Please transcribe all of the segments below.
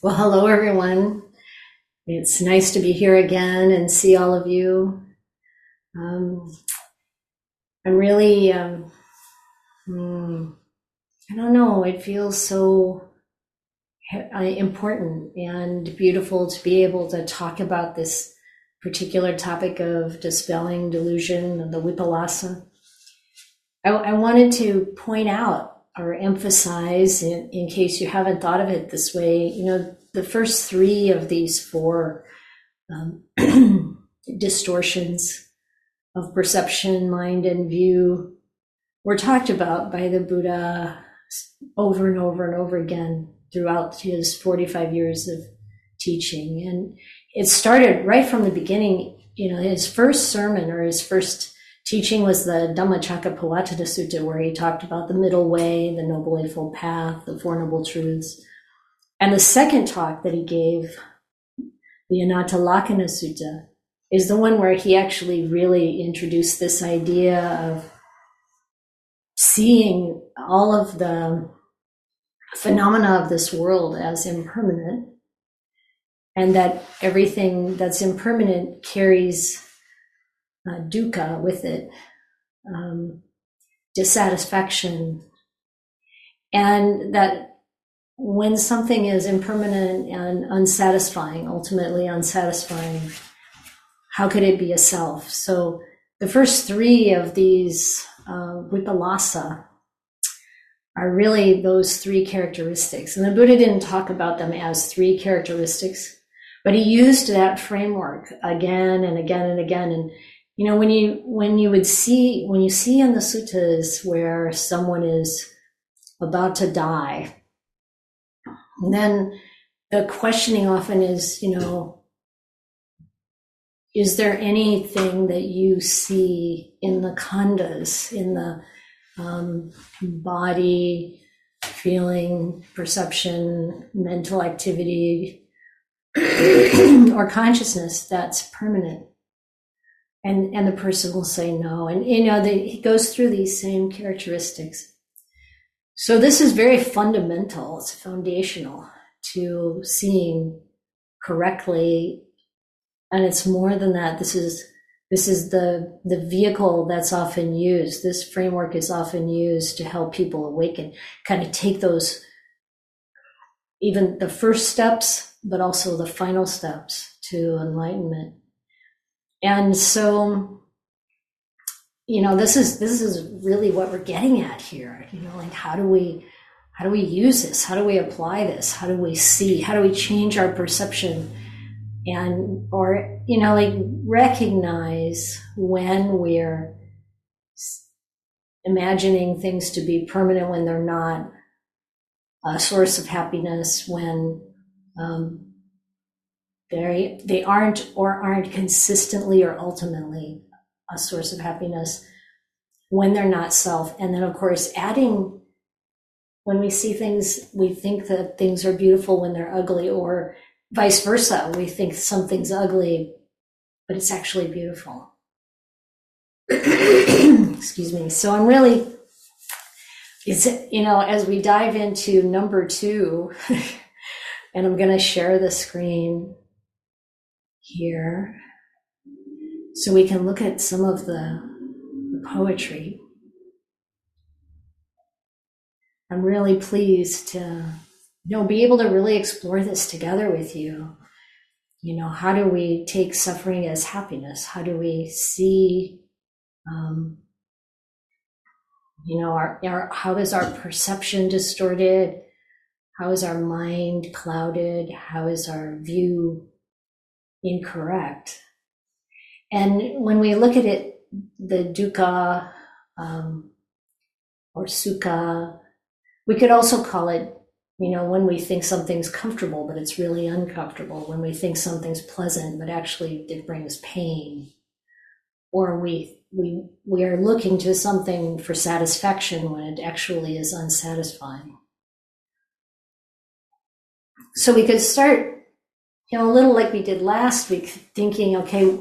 Well, hello, everyone. It's nice to be here again and see all of you. Um, I'm really, um, hmm, I don't know, it feels so uh, important and beautiful to be able to talk about this particular topic of dispelling delusion, and the vipallasa. I, I wanted to point out or emphasize in, in case you haven't thought of it this way, you know, the first three of these four um, distortions of perception, mind, and view were talked about by the Buddha over and over and over again throughout his 45 years of teaching. And it started right from the beginning. You know, his first sermon or his first teaching was the Dhammacakkappavattana Sutta, where he talked about the middle way, the Noble Eightfold Path, the Four Noble Truths. And the second talk that he gave, the Anattalakkhana Sutta, is the one where he actually really introduced this idea of seeing all of the phenomena of this world as impermanent and that everything that's impermanent carries uh, dukkha with it, um, dissatisfaction, and that when something is impermanent and unsatisfying, ultimately unsatisfying, how could it be a self? So the first three of these uh, vipallasa are really those three characteristics. And the Buddha didn't talk about them as three characteristics, but he used that framework again and again and again. And you know when you when you would see when you see in the suttas where someone is about to die then the questioning often is you know is there anything that you see in the khandhas in the um, body feeling perception mental activity or consciousness that's permanent and and the person will say no. And you know they, he goes through these same characteristics. So this is very fundamental. It's foundational to seeing correctly. And it's more than that. This is this is the the vehicle that's often used. This framework is often used to help people awaken kind of take those even the first steps but also the final steps to enlightenment and so, you know, this is this is really what we're getting at here. You know, like how do we how do we use this? How do we apply this? How do we see? How do we change our perception? And or you know, like recognize when we're imagining things to be permanent when they're not a source of happiness when um, they they aren't or aren't consistently or ultimately a source of happiness when they're not self. And then of course adding when we see things we think that things are beautiful when they're ugly or vice versa. We think something's ugly but it's actually beautiful. Excuse me. So i'm really it's you know as we dive into number two and i'm going to share the screen here so we can look at some of the, the poetry. I'm really pleased to you know be able to really explore this together with you. You know, how do we take suffering as happiness? How do we see um, you know, our, our, how is our perception distorted? How is our mind clouded? How is our view incorrect. And when we look at it, the dukkha um, or sukha, we could also call it, you know, when we think something's comfortable, but it's really uncomfortable. When we think something's pleasant, but actually it brings pain. Or we we we are looking to something for satisfaction when it actually is unsatisfying. So we could start you know, a little like we did last week, thinking, okay,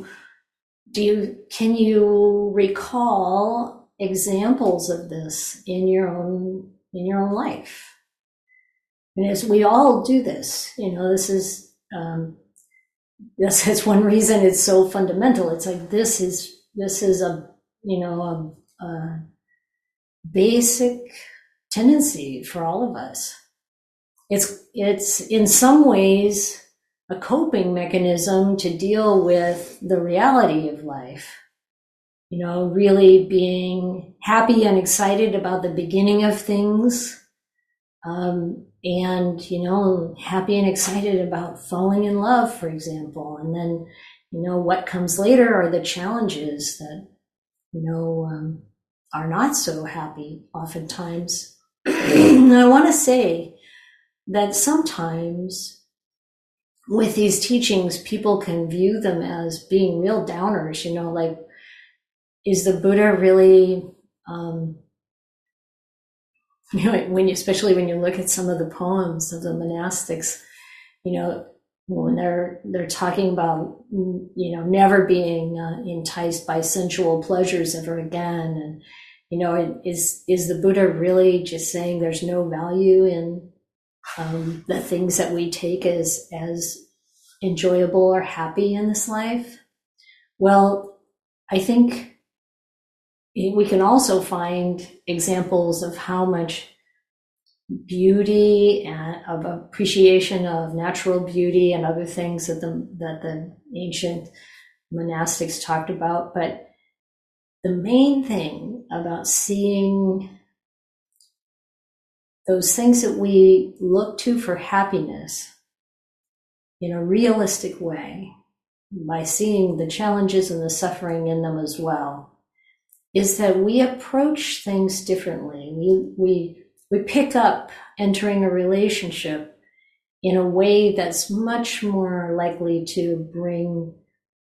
do you can you recall examples of this in your own in your own life? And as we all do this, you know, this is um, this is one reason it's so fundamental. It's like this is this is a you know a, a basic tendency for all of us. It's it's in some ways a coping mechanism to deal with the reality of life. You know, really being happy and excited about the beginning of things. Um, and, you know, happy and excited about falling in love, for example. And then, you know, what comes later are the challenges that, you know, um, are not so happy oftentimes. I want to say that sometimes with these teachings, people can view them as being real downers, you know, like, is the Buddha really, um, you know, when you, especially when you look at some of the poems of the monastics, you know, when they're they're talking about you know never being uh, enticed by sensual pleasures ever again, and you know, is is the Buddha really just saying there's no value in um, the things that we take as as enjoyable or happy in this life? Well, I think we can also find examples of how much beauty and of appreciation of natural beauty and other things that the that the ancient monastics talked about but the main thing about seeing those things that we look to for happiness in a realistic way by seeing the challenges and the suffering in them as well is that we approach things differently. We, we, we pick up entering a relationship in a way that's much more likely to bring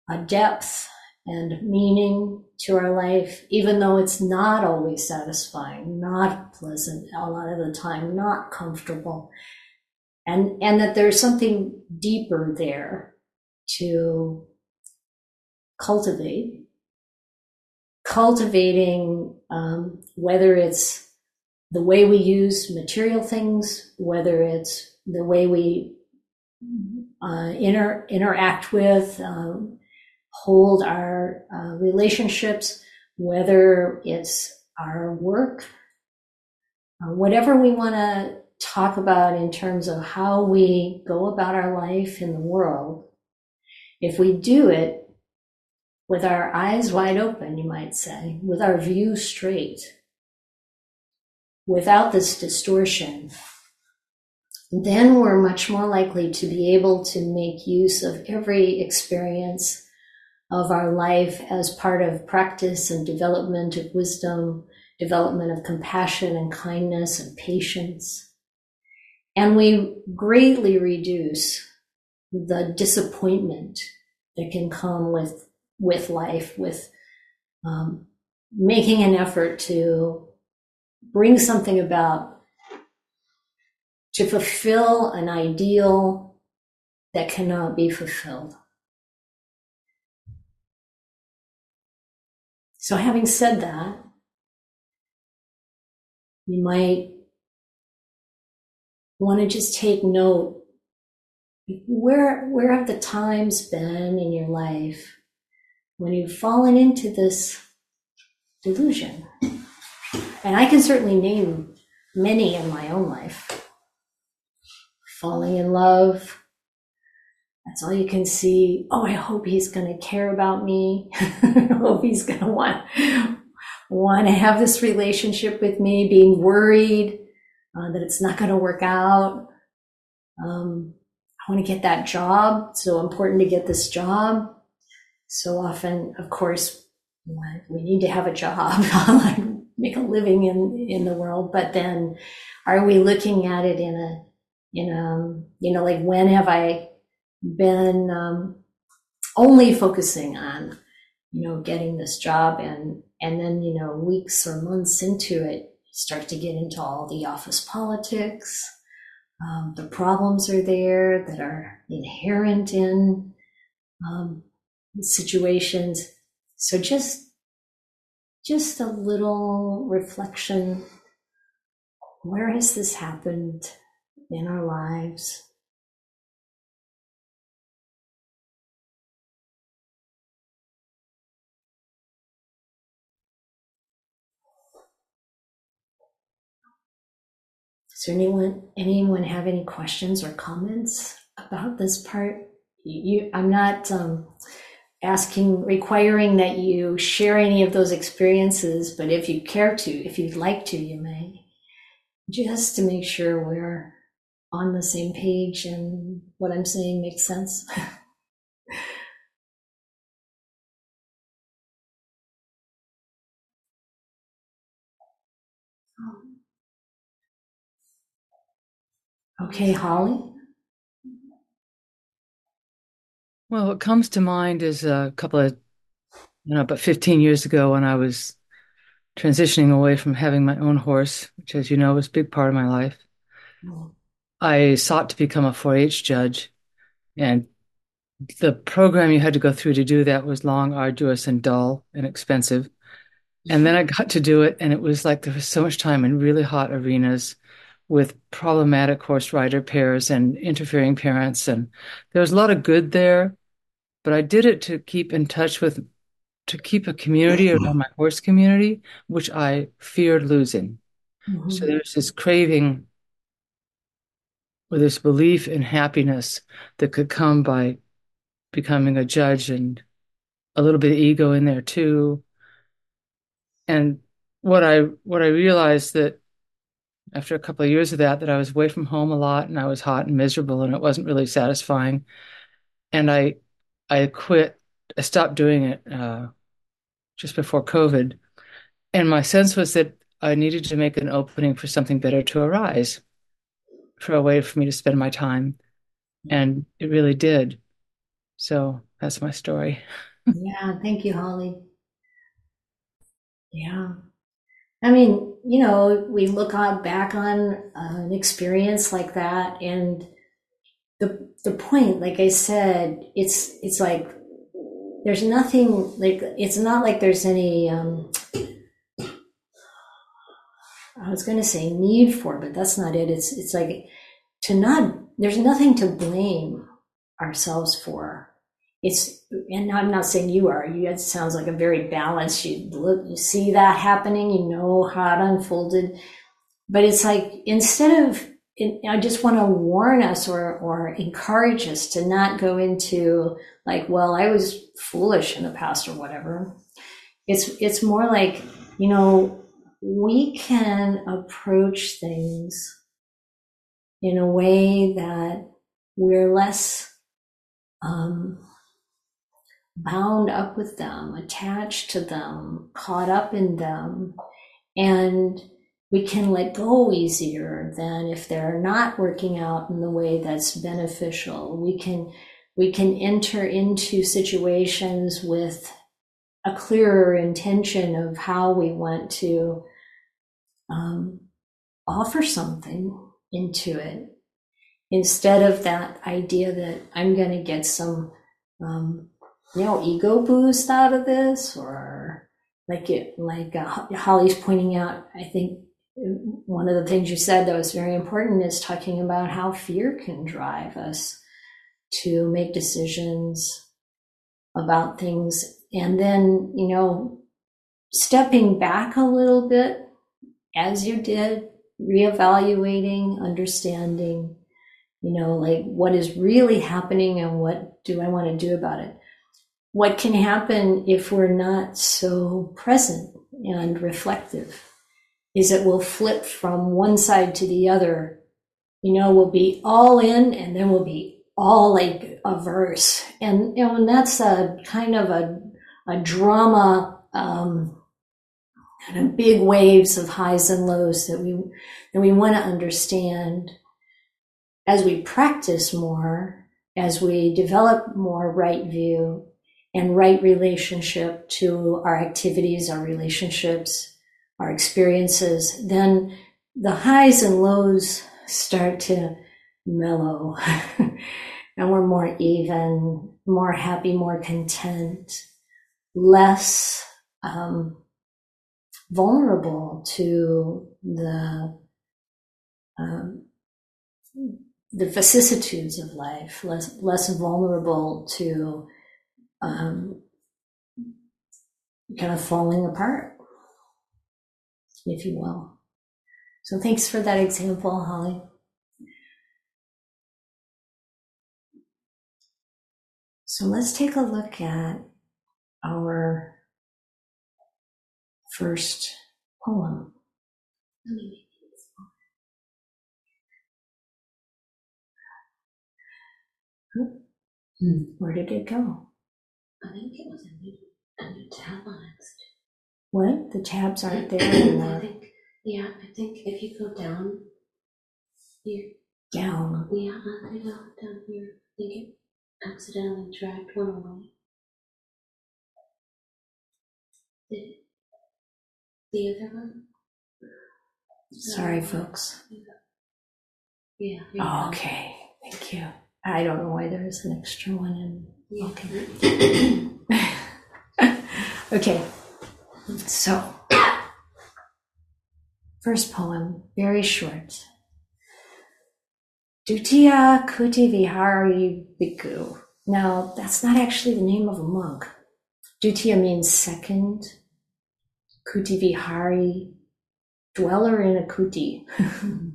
a depth and meaning to our life, even though it's not always satisfying, not pleasant a lot of the time, not comfortable. And and that there's something deeper there to cultivate. Cultivating um, whether it's the way we use material things whether it's the way we uh, inter- interact with um, hold our uh, relationships whether it's our work uh, whatever we want to talk about in terms of how we go about our life in the world, if we do it with our eyes wide open, you might say, with our view straight, without this distortion, then we're much more likely to be able to make use of every experience of our life as part of practice and development of wisdom, development of compassion and kindness and patience. And we greatly reduce the disappointment that can come with, with life, with um, making an effort to bring something about to fulfill an ideal that cannot be fulfilled. So, having said that, you might want to just take note where where have the times been in your life when you've fallen into this delusion? And i can certainly name many in my own life. Falling in love that's all you can see oh i hope he's going to care about me i hope he's going to want want to have this relationship with me being worried uh, that it's not going to work out. Um, I want to get that job. So important to get this job. So often, of course, we need to have a job, make a living in in the world. But then, are we looking at it in a in a you know like when have I been um, only focusing on you know getting this job and and then you know weeks or months into it start to get into all the office politics. Um, the problems are there that are inherent in um, situations. So just just a little reflection. Where has this happened in our lives. Does anyone anyone have any questions or comments about this part? You, I'm not um, asking, requiring that you share any of those experiences, but if you care to, if you'd like to, you may. Just to make sure we're on the same page and what I'm saying makes sense. Okay, Holly. Well, what comes to mind is a couple of, you know, about 15 years ago when I was transitioning away from having my own horse, which, as you know, was a big part of my life. Mm-hmm. I sought to become a 4 H judge, and the program you had to go through to do that was long, arduous, and dull and expensive. And then mm-hmm. I got to do it, and it was like there was so much time in really hot arenas with problematic horse rider pairs and interfering parents. And there was a lot of good there, but I did it to keep in touch with, to keep a community around my horse community, which I feared losing. Mm-hmm. So there's this craving or this belief in happiness that could come by becoming a judge and a little bit of ego in there too. And what I what I realized that after a couple of years of that that I was away from home a lot and I was hot and miserable and it wasn't really satisfying. And I I quit. I stopped doing it uh, just before COVID, and my sense was that I needed to make an opening for something better to arise, for a way for me to spend my time, and it really did. So that's my story. yeah, thank you, Holly. Yeah. I mean, you know, we look on, back on uh, an experience like that, and the the point, like I said, it's it's like there's nothing like it's not like there's any. Um, I was going to say need for, but that's not it. It's it's like to not. There's nothing to blame ourselves for it's and i'm not saying you are you it sounds like a very balanced you look you see that happening you know how it unfolded. But it's like instead of i just want to warn us or or encourage us to not go into like well i was foolish in the past or whatever. It's it's more like you know we can approach things in a way that we're less um, bound up with them, attached to them, caught up in them. And we can let go easier than if they're not working out in the way that's beneficial. We can we can enter into situations with a clearer intention of how we want to um, offer something into it instead of that idea that I'm going to get some um, you know ego boost out of this or like it like uh, holly's pointing out i think one of the things you said that was very important is talking about how fear can drive us to make decisions about things. And then you know stepping back a little bit as you did reevaluating understanding you know like what is really happening and what do i want to do about it what can happen if we're not so present and reflective is that we'll flip from one side to the other. You know, we'll be all in and then we'll be all like averse. And, you know, and that's a kind of a, a drama, um, kind of big waves of highs and lows that we, that we want to understand as we practice more, as we develop more right view, and right relationship to our activities, our relationships, our experiences, then the highs and lows start to mellow. And we're more even, more happy, more content, less um, vulnerable to the um, the vicissitudes of life, less less vulnerable to um, kind of falling apart, if you will. So thanks for that example, Holly. So let's take a look at our first poem. Where did it go? I think it was a new, a new tab on accident. What? The tabs aren't there I anymore. think, yeah, I think if you go down, you, Down. yeah, I think down here, I think it accidentally dragged one away. Did it? The other one? Sorry, folks. Yeah. here you go. okay. Thank you. I don't know why there's an extra one in. Okay. okay. So, first poem, very short. Dutiya Kuti Vihari Bhikkhu. Now, that's not actually the name of a monk. Dutiya means second. Kuti Vihari, dweller in a kuti.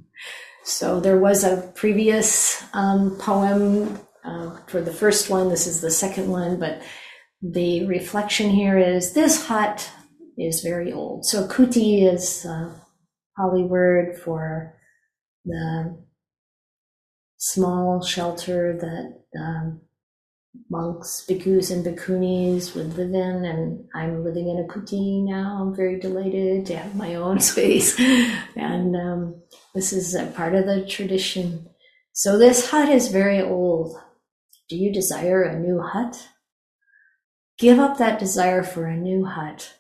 so there was a previous um, poem uh, for the first one. This is the second one, but the reflection here is this hut is very old. So kuti is a Pali word for the small shelter that um, monks, bhikkhus, and bhikkhunis would live in. And I'm living in a kuti now. I'm very delighted to have my own space. And um, this is a part of the tradition. So this hut is very old. Do you desire a new hut? Give up that desire for a new hut.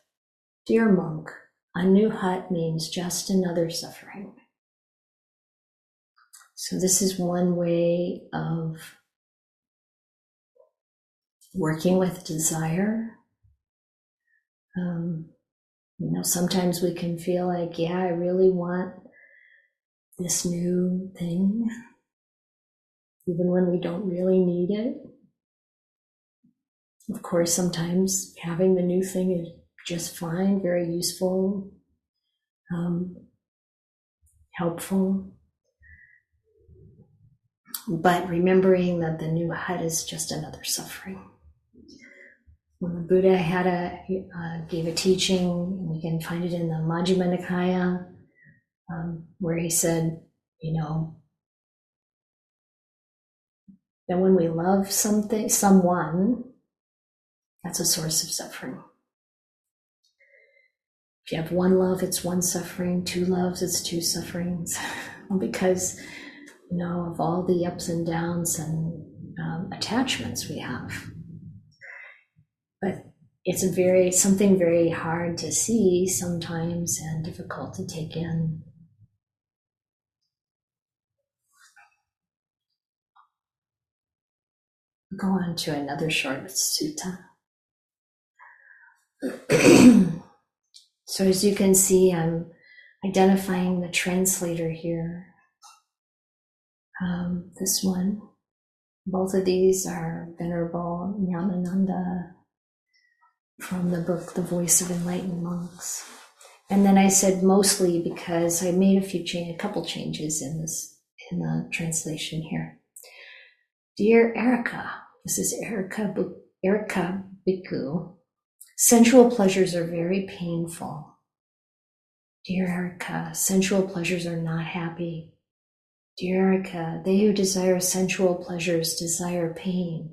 Dear monk, a new hut means just another suffering. So, this is one way of working with desire. Um, you know, sometimes we can feel like, yeah, I really want this new thing, even when we don't really need it. Of course, sometimes having the new thing is just fine, very useful, um, helpful. But remembering that the new hut is just another suffering. When the Buddha had a uh, gave a teaching, and we can find it in the Majjhima Nikaya, um, where he said, you know, that when we love something, someone, that's a source of suffering. If you have one love, it's one suffering. Two loves, it's two sufferings. because, you know, of all the ups and downs and um, attachments we have. But it's a very something very hard to see sometimes and difficult to take in. Go on to another short sutta. so as you can see, I'm identifying the translator here. Um, this one. Both of these are Venerable Nyanananda from the book The Voice of Enlightened Monks. And then I said mostly because I made a few change, a couple changes in this in the translation here. Dear Eraka, this is Eraka Eraka Bhikkhu. Sensual pleasures are very painful. Dear Eraka, sensual pleasures are not happy. Dear Eraka, they who desire sensual pleasures desire pain.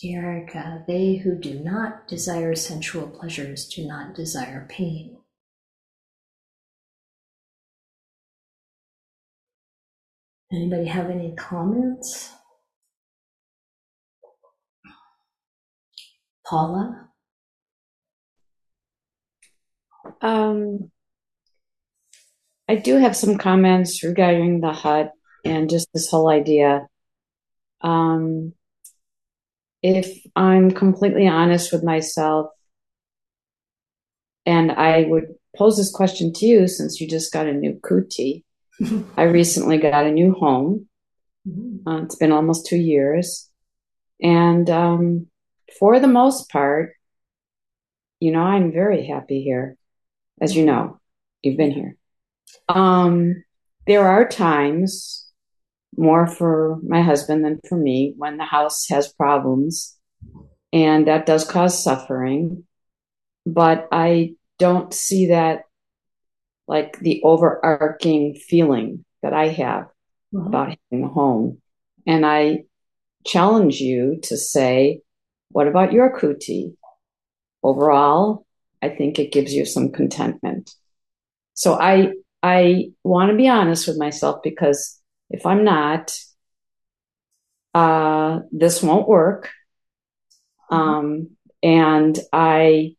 Dear Eraka, they who do not desire sensual pleasures do not desire pain. Anybody have any comments? Paula? Um, I do have some comments regarding the hut and just this whole idea. Um, if I'm completely honest with myself, and I would pose this question to you since you just got a new kuti, I recently got a new home. Mhm. Uh, it's been almost two years. And um, for the most part, you know, I'm very happy here. As you know, you've been here. Um, there are times, more for my husband than for me, when the house has problems. And that does cause suffering. But I don't see that like the overarching feeling that I have Mhm. about having a home. And I challenge you to say, what about your kuti? Overall, I think it gives you some contentment. So I I want to be honest with myself because if I'm not, uh, this won't work. Um, and I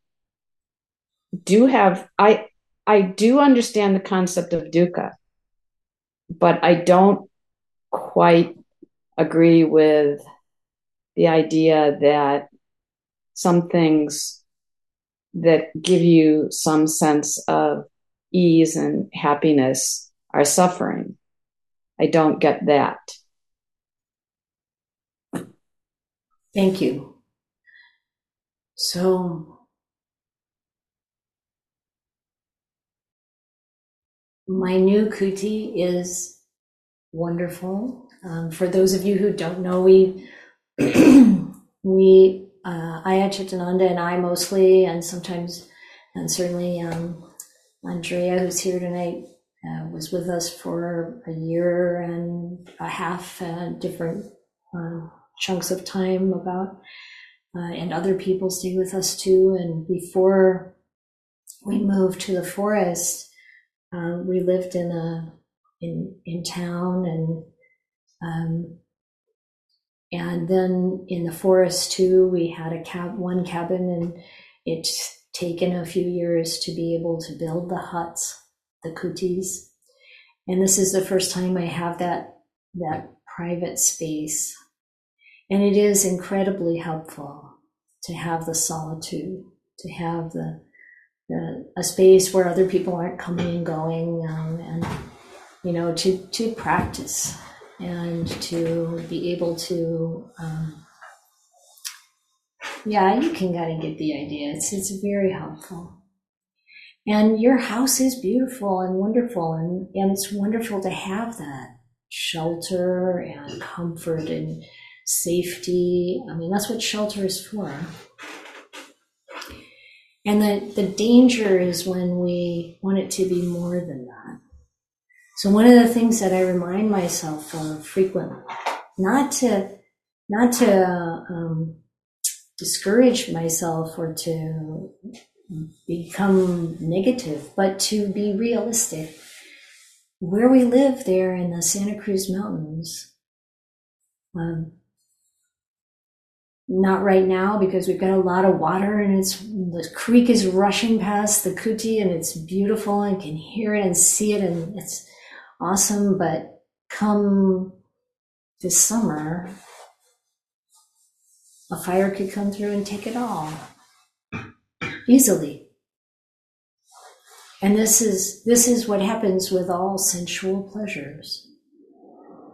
do have I I do understand the concept of dukkha, but I don't quite agree with the idea that some things that give you some sense of ease and happiness are suffering. I don't get that. Thank you. So, my new kuti is wonderful. Um, for those of you who don't know, we we uh, Ayya Chitananda and I mostly, and sometimes, and certainly um, Andrea, who's here tonight, uh, was with us for a year and a half, uh, different um, chunks of time about uh, and other people stay with us too. And before we moved to the forest, uh, we lived in a in in town, and um, and then in the forest too. We had a cab one cabin, and it's taken a few years to be able to build the huts, the kutis. And this is the first time I have that that private space and it is incredibly helpful to have the solitude, to have the, the a space where other people aren't coming and going, um, and you know, to to practice and to be able to. Um, yeah, you can kind of get the idea. It's it's very helpful. And your house is beautiful and wonderful, and, and it's wonderful to have that shelter and comfort and safety. I mean, that's what shelter is for. And the, the danger is when we want it to be more than that. So one of the things that I remind myself of frequently, not to not to um, discourage myself or to become negative, but to be realistic. Where we live there in the Santa Cruz Mountains, um, not right now because we've got a lot of water and it's the creek is rushing past the kuti and it's beautiful and can hear it and see it and it's awesome. But come this summer, a fire could come through and take it all easily. And this is this is what happens with all sensual pleasures.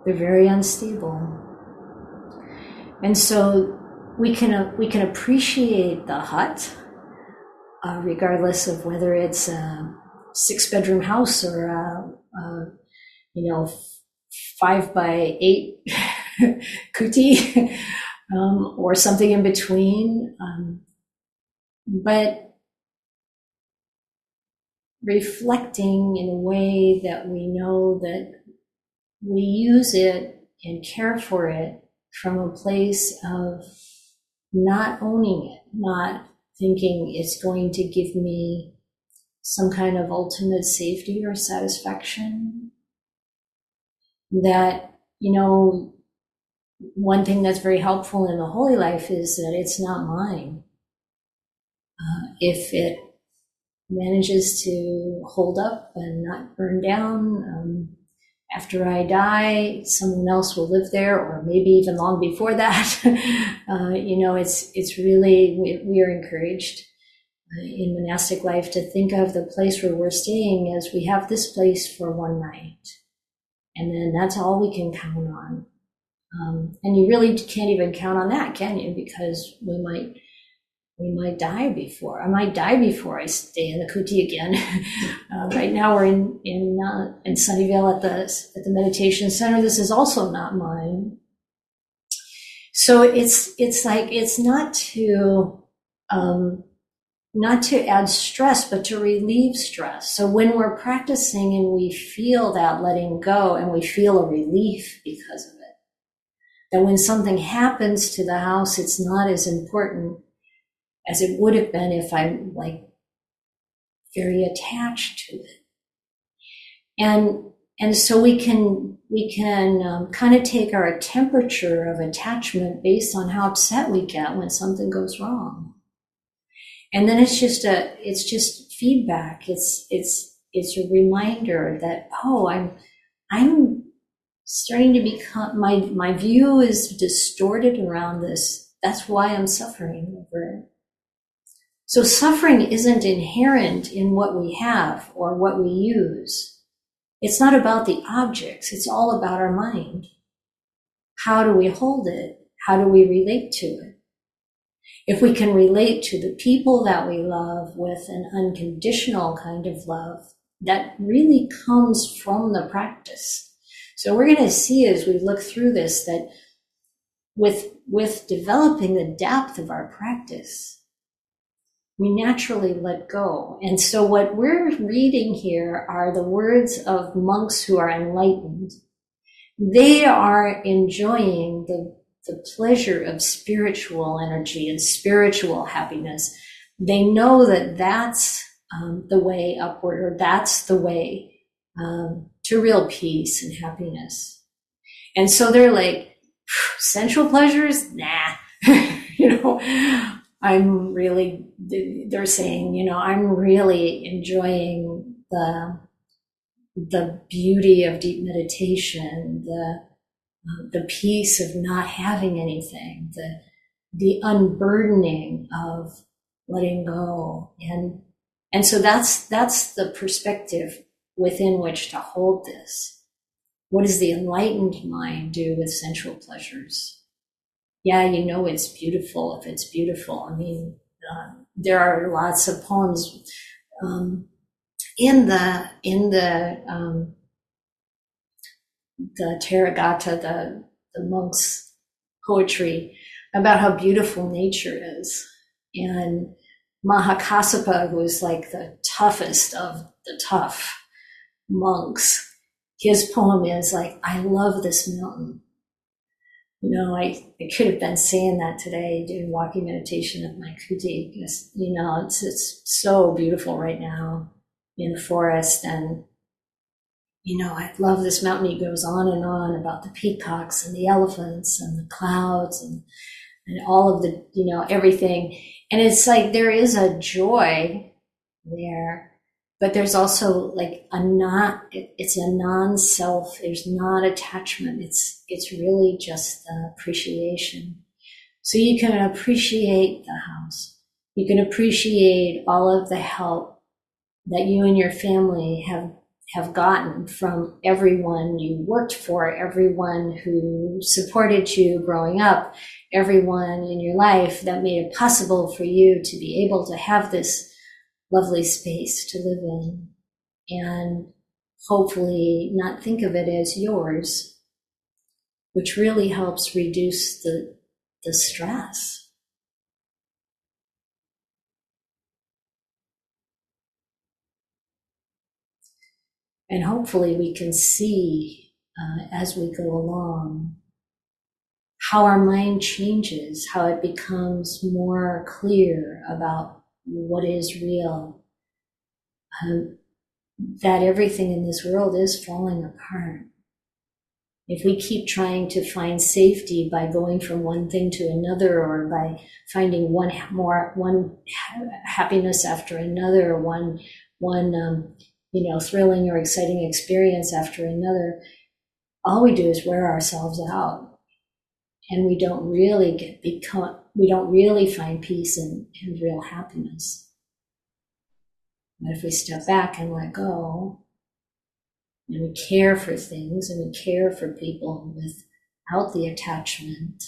They're very unstable. And so we can uh, we can appreciate the hut, uh, regardless of whether it's a six bedroom house or a, a you know five by eight kuti um, or something in between. Um, but reflecting in a way that we know that we use it and care for it from a place of not owning it, not thinking it's going to give me some kind of ultimate safety or satisfaction. That, you know, one thing that's very helpful in the holy life is that it's not mine. Uh, if it manages to hold up and not burn down, um, after I die, someone else will live there, or maybe even long before that. uh, you know, it's it's really we, we are encouraged uh, in monastic life to think of the place where we're staying as we have this place for one night. And then that's all we can count on. Um, and you really can't even count on that, can you? Because we might we might die before. I might die before I stay in the kuti again. uh, right now we're in in uh, in Sunnyvale at the at the meditation center. This is also not mine. So it's it's like it's not to um, not to add stress, but to relieve stress. So when we're practicing and we feel that letting go and we feel a relief because of it, that when something happens to the house, it's not as important as it would have been if I'm like very attached to it. And and so we can we can um, kind of take our temperature of attachment based on how upset we get when something goes wrong. And then it's just a it's just feedback. It's it's it's a reminder that oh I'm I'm starting to become my my view is distorted around this. That's why I'm suffering over it. So suffering isn't inherent in what we have or what we use. It's not about the objects. It's all about our mind. How do we hold it? How do we relate to it? If we can relate to the people that we love with an unconditional kind of love, that really comes from the practice. So we're going to see as we look through this that with, with developing the depth of our practice, we naturally let go. And so what we're reading here are the words of monks who are enlightened. They are enjoying the, the pleasure of spiritual energy and spiritual happiness. They know that that's um, the way upward, or that's the way um, to real peace and happiness. And so they're like, sensual pleasures? Nah. you know, I'm really, they're saying, you know, I'm really enjoying the, the beauty of deep meditation, the, uh, the peace of not having anything, the, the unburdening of letting go. And, and so that's, that's the perspective within which to hold this. What does the enlightened mind do with sensual pleasures? yeah, you know it's beautiful if it's beautiful. I mean, uh, there are lots of poems um, in the in the um, the Therigatha, the the monks' poetry about how beautiful nature is, and Mahakassapa, who is like the toughest of the tough monks, his poem is like, "I love this mountain." you know, I, I could have been saying that today doing walking meditation at my kuti you know, it's, it's so beautiful right now in the forest. And, you know, I love this mountain. He goes on and on about the peacocks and the elephants and the clouds and, and all of the, you know, everything. And it's like there is a joy there but there's also like a not it's a non-self there's not attachment it's it's really just the appreciation so you can appreciate the house you can appreciate all of the help that you and your family have have gotten from everyone you worked for everyone who supported you growing up everyone in your life that made it possible for you to be able to have this lovely space to live in and hopefully not think of it as yours, which really helps reduce the, the stress. And hopefully we can see uh, as we go along how our mind changes, how it becomes more clear about what is real, um, that everything in this world is falling apart. If we keep trying to find safety by going from one thing to another, or by finding one more one happiness after another, one one um, you know thrilling or exciting experience after another, all we do is wear ourselves out, and we don't really get become we don't really find peace and, and real happiness. But if we step back and let go, and we care for things and we care for people without the attachment,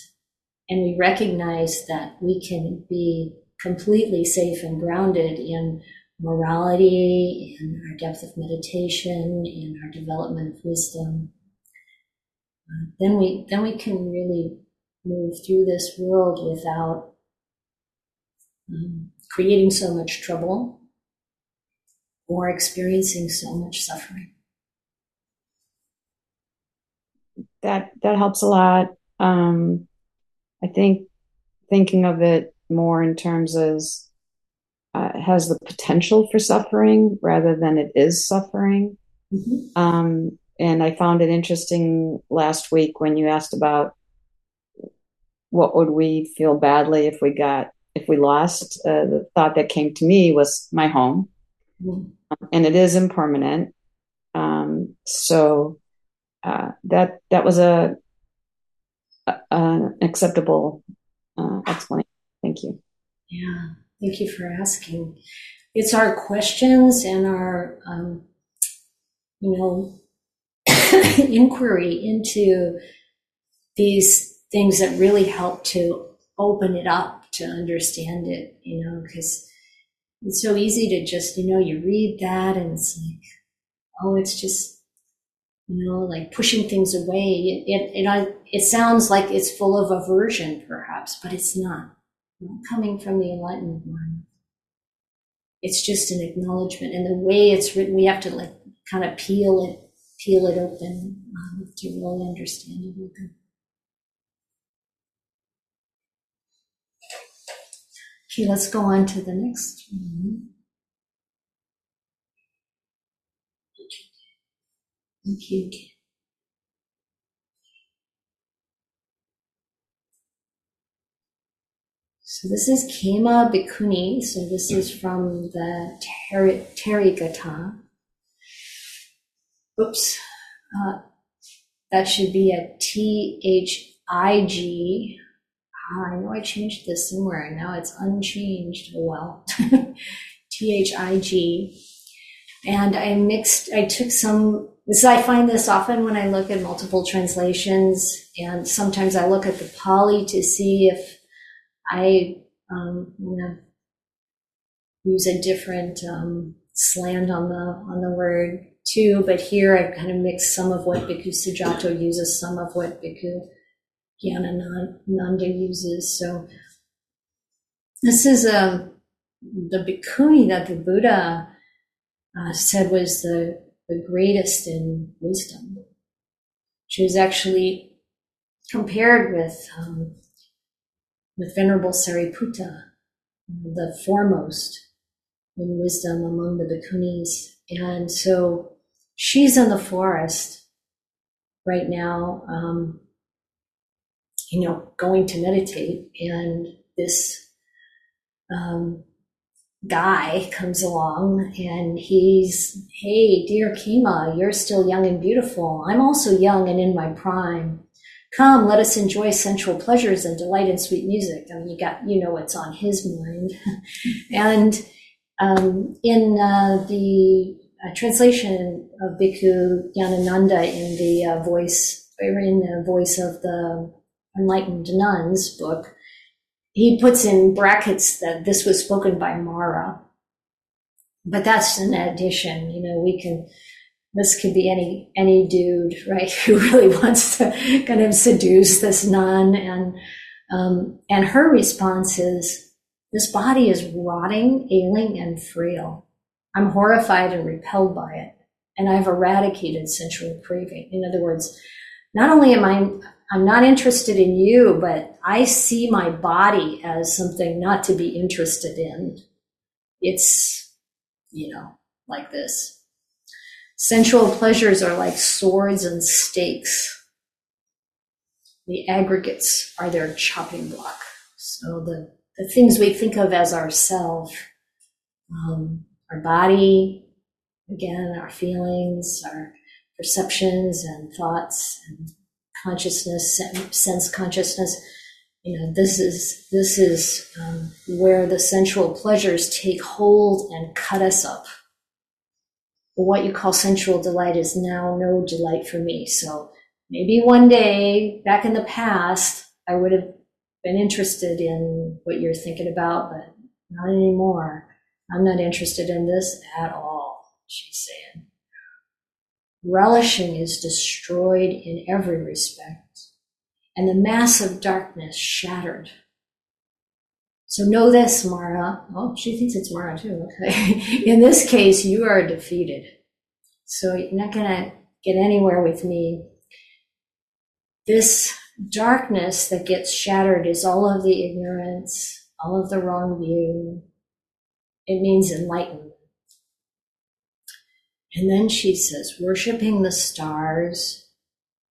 and we recognize that we can be completely safe and grounded in morality, in our depth of meditation, in our development of wisdom, uh, then we then we can really move through this world without um, creating so much trouble or experiencing so much suffering. That that helps a lot. Um, I think thinking of it more in terms uh, has the potential for suffering rather than it is suffering. Mm-hmm. Um, and I found it interesting last week when you asked about what would we feel badly if we got if we lost. Uh, the thought that came to me was my home, mm-hmm. and it is impermanent. Um, so uh, that that was a, a an acceptable uh, explanation. Thank you. Yeah, thank you for asking. It's our questions and our, um, you know, inquiry into these things that really help to open it up to understand it, you know, because it's so easy to just, you know, you read that and it's like, oh, it's just, you know, like pushing things away. It, it, it, it sounds like it's full of aversion, perhaps, but it's not coming from the enlightened mind. It's just an acknowledgement. And the way it's written, we have to like kind of peel it, peel it open um, to really understand it. Okay, let's go on to the next one. You. So this is Khema Bhikkhuni. So this is from the Therigatha. Oops. Uh, that should be a T H I G. Ah, I know I changed this somewhere and now it's unchanged. Oh well. T H I G. And I mixed, I took some, this, I find this often when I look at multiple translations and sometimes I look at the Pali to see if I um, you know, use a different um, slant on the on the word too, but here I kind of mix some of what Bhikkhu Sujato uses, some of what Bhikkhu Gyanananda uses. So this is a um, the bhikkhuni that the Buddha uh, said was the, the greatest in wisdom. She was actually compared with um, with Venerable Sariputta, the foremost in wisdom among the bhikkhunis. And so she's in the forest right now, um, you know, going to meditate. And this um, guy comes along and he's, hey, dear Khema, you're still young and beautiful. I'm also young and in my prime. Come, let us enjoy sensual pleasures and delight in sweet music. I mean, you got, you know what's on his mind. and um, in uh, the uh, translation of Bhikkhu Gyanananda in the uh, voice, or in the voice of the Enlightened Nuns book, he puts in brackets that this was spoken by Mara. But that's an addition, you know, we can this could be any any dude, right, who really wants to kind of seduce this nun, and um, and her response is, "This body is rotting, ailing, and frail. I'm horrified and repelled by it, and I've eradicated sensual craving." In other words, not only am I I'm not interested in you, but I see my body as something not to be interested in. It's, you know, like this. Sensual pleasures are like swords and stakes. The aggregates are their chopping block. So the, the things we think of as ourself, um, our body, again, our feelings, our perceptions and thoughts and consciousness, sense consciousness. You know, this is this is um, where the sensual pleasures take hold and cut us up what you call sensual delight is now no delight for me. So maybe one day back in the past, I would have been interested in what you're thinking about, but not anymore. I'm not interested in this at all, she's saying. Relishing is destroyed in every respect, and the mass of darkness shattered. So know this, Mara. Oh, she thinks it's Mara too. Okay. In this case, you are defeated. So you're not going to get anywhere with me. This darkness that gets shattered is all of the ignorance, all of the wrong view. It means enlightenment. And then she says, worshiping the stars,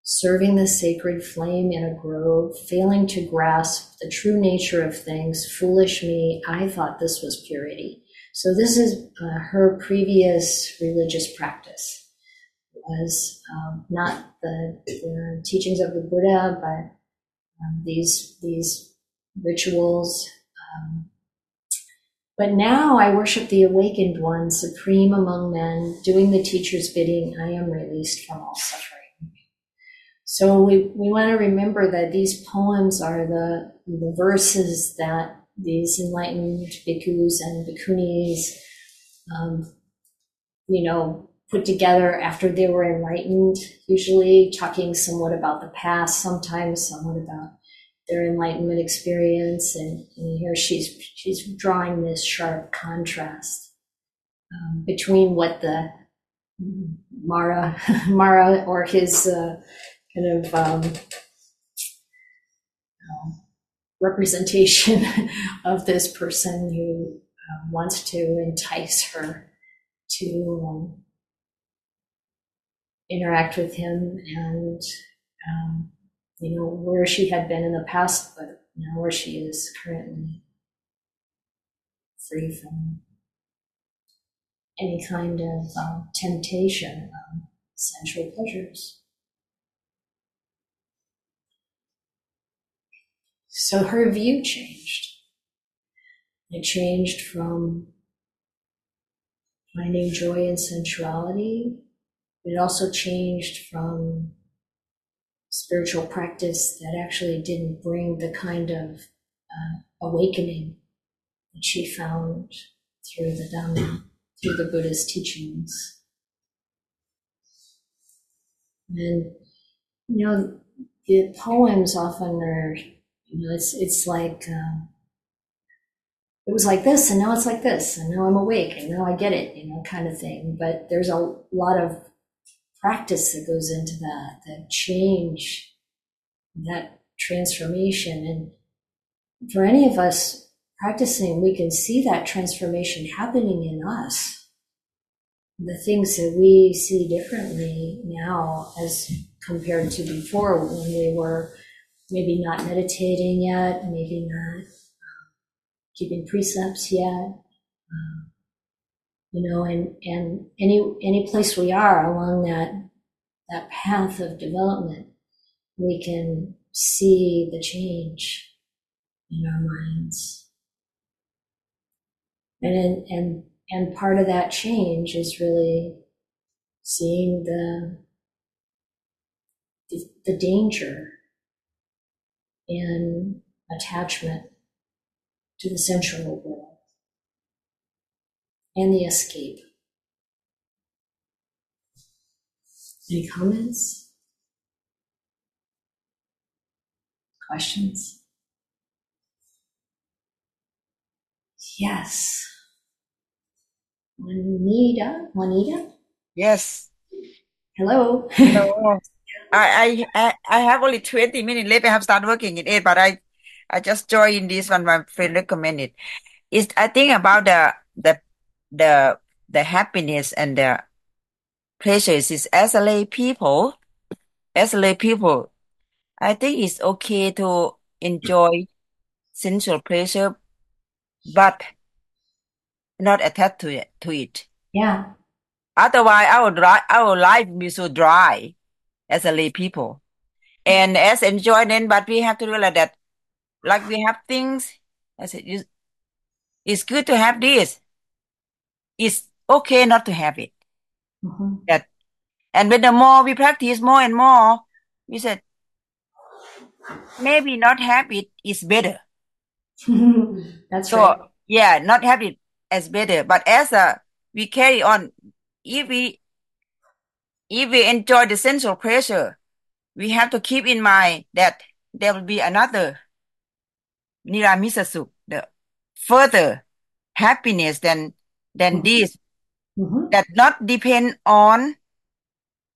serving the sacred flame in a grove, failing to grasp the true nature of things, foolish me, I thought this was purity. So this is uh, her previous religious practice. Was um, not the, the, teachings of the Buddha, but um, these these rituals. Um, but now I worship the awakened one, supreme among men, doing the teacher's bidding. I am released from all suffering. So we, we want to remember that these poems are the, the verses that these enlightened bhikkhus and bhikkhunis, um, you know, put together after they were enlightened, usually talking somewhat about the past, sometimes somewhat about their enlightenment experience. And, and here she's, she's drawing this sharp contrast um, between what the Mara, Mara or his uh, kind of um, um, representation of this person who uh, wants to entice her to um, interact with him and um, you know where she had been in the past but now where she is currently. Free from any kind of um, temptation of sensual pleasures So her view changed. It changed from finding joy in sensuality. It also changed from spiritual practice that actually didn't bring the kind of uh, awakening that she found through the Dhamma, through the Buddha's teachings. And, you know, the poems often are you know, it's it's like um, it was like this, and now it's like this, and now I'm awake, and now I get it, you know, kind of thing. But there's a lot of practice that goes into that, that change, that transformation, and for any of us practicing, we can see that transformation happening in us. The things that we see differently now as compared to before when we were maybe not meditating yet, maybe not um, keeping precepts yet. Um, you know, and, and any any place we are along that that path of development, we can see the change in our minds. And and and part of that change is really seeing the the, the danger in attachment to the sensual world and the escape. Any comments? Questions? Yes. Juanita? Juanita? Yes. Hello. Hello. I, I I have only 20 minutes left. I have started working in it, but I I just joined this one. My friend recommended. It's I think about the the the the happiness and the pleasures is as a lay people, as a lay people, I think it's okay to enjoy sensual pleasure, but not attached to it. To it. Yeah. Otherwise, our dry, our life be so dry as a lay people and as enjoyment, but we have to realize that like we have things, I said, it's good to have this. It's okay not to have it. Mhm. And when the more we practice more and more, we said, maybe not have it is better. That's So right. yeah, not habit as better, but as a we carry on. If we if we enjoy the sensual pleasure, we have to keep in mind that there will be another niramisasuk, the further happiness than than Mhm. this Mhm. that not depend on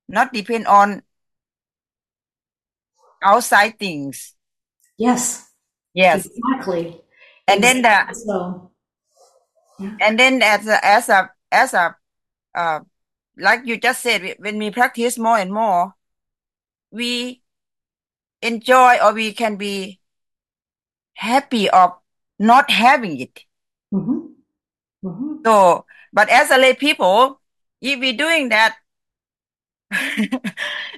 not depend on outside things. Yes, Yes. exactly. And then the So, and then as a as a as a uh like you just said when we practice more and more we enjoy or we can be happy of not having it mhm. Mhm. so but as a lay people if we're doing that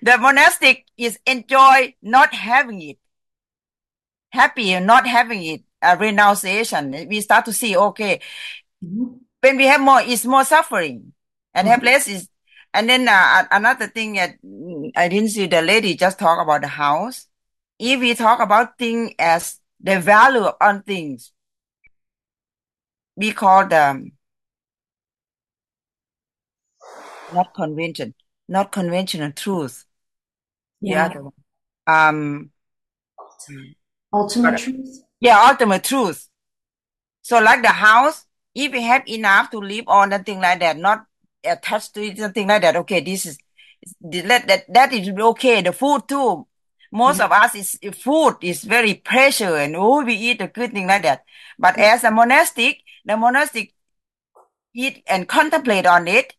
the monastic is enjoy not having it happy not having it a renunciation we start to see okay Mhm. when we have more it's more suffering and have Mhm. less is and then uh, another thing that mm, I didn't see the lady just talk about the house. If we talk about things as the value on things, we call them not convention, not conventional truth. Yeah. Um, Ultimate truth. yeah, ultimate truth. So like the house, if we have enough to live on and things like that, not Uh, attached to it, something like that. Okay, this is that that that is okay. The food too. Most mm-hmm. of us is food is very pressure and oh we eat a good thing like that. But mm-hmm. as a monastic, the monastic eat and contemplate on it.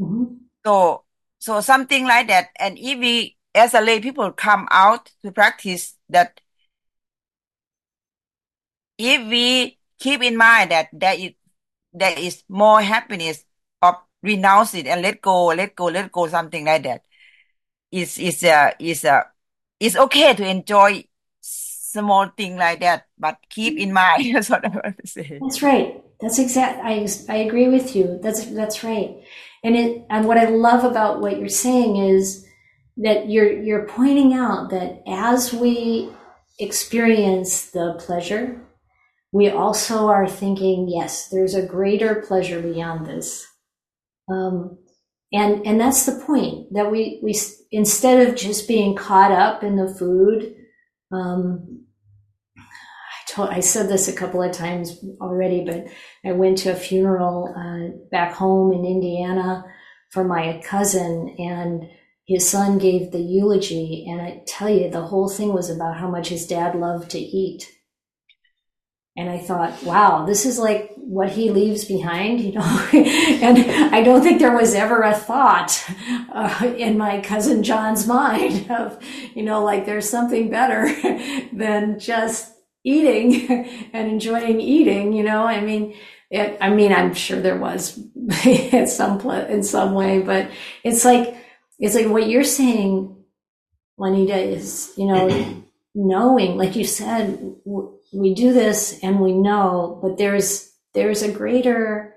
Mhm. So so something like that. And if we as a lay people come out to practice that if we keep in mind that there is there is more happiness of renounce it and let go, let go, let go, something like that. Is is uh is uh it's okay to enjoy small thing like that, but keep in mind that's what I want to say. That's right. That's exact. I I agree with you. That's that's right. And it and what I love about what you're saying is that you're you're pointing out that as we experience the pleasure, we also are thinking, yes, there's a greater pleasure beyond this. Um, and and that's the point that we we instead of just being caught up in the food. Um, I told I said this a couple of times already, but I went to a funeral uh, back home in Indiana for my cousin, and his son gave the eulogy. And I tell you, the whole thing was about how much his dad loved to eat. And I thought, wow, this is like what he leaves behind, you know. and I don't think there was ever a thought uh, in my cousin John's mind of, you know, like there's something better than just eating and enjoying eating, you know. I mean, it, I mean, I'm sure there was in some in some way, but it's like it's like what you're saying, Juanita, is you know knowing, like you said, w- we do this and we know, but there's there's a greater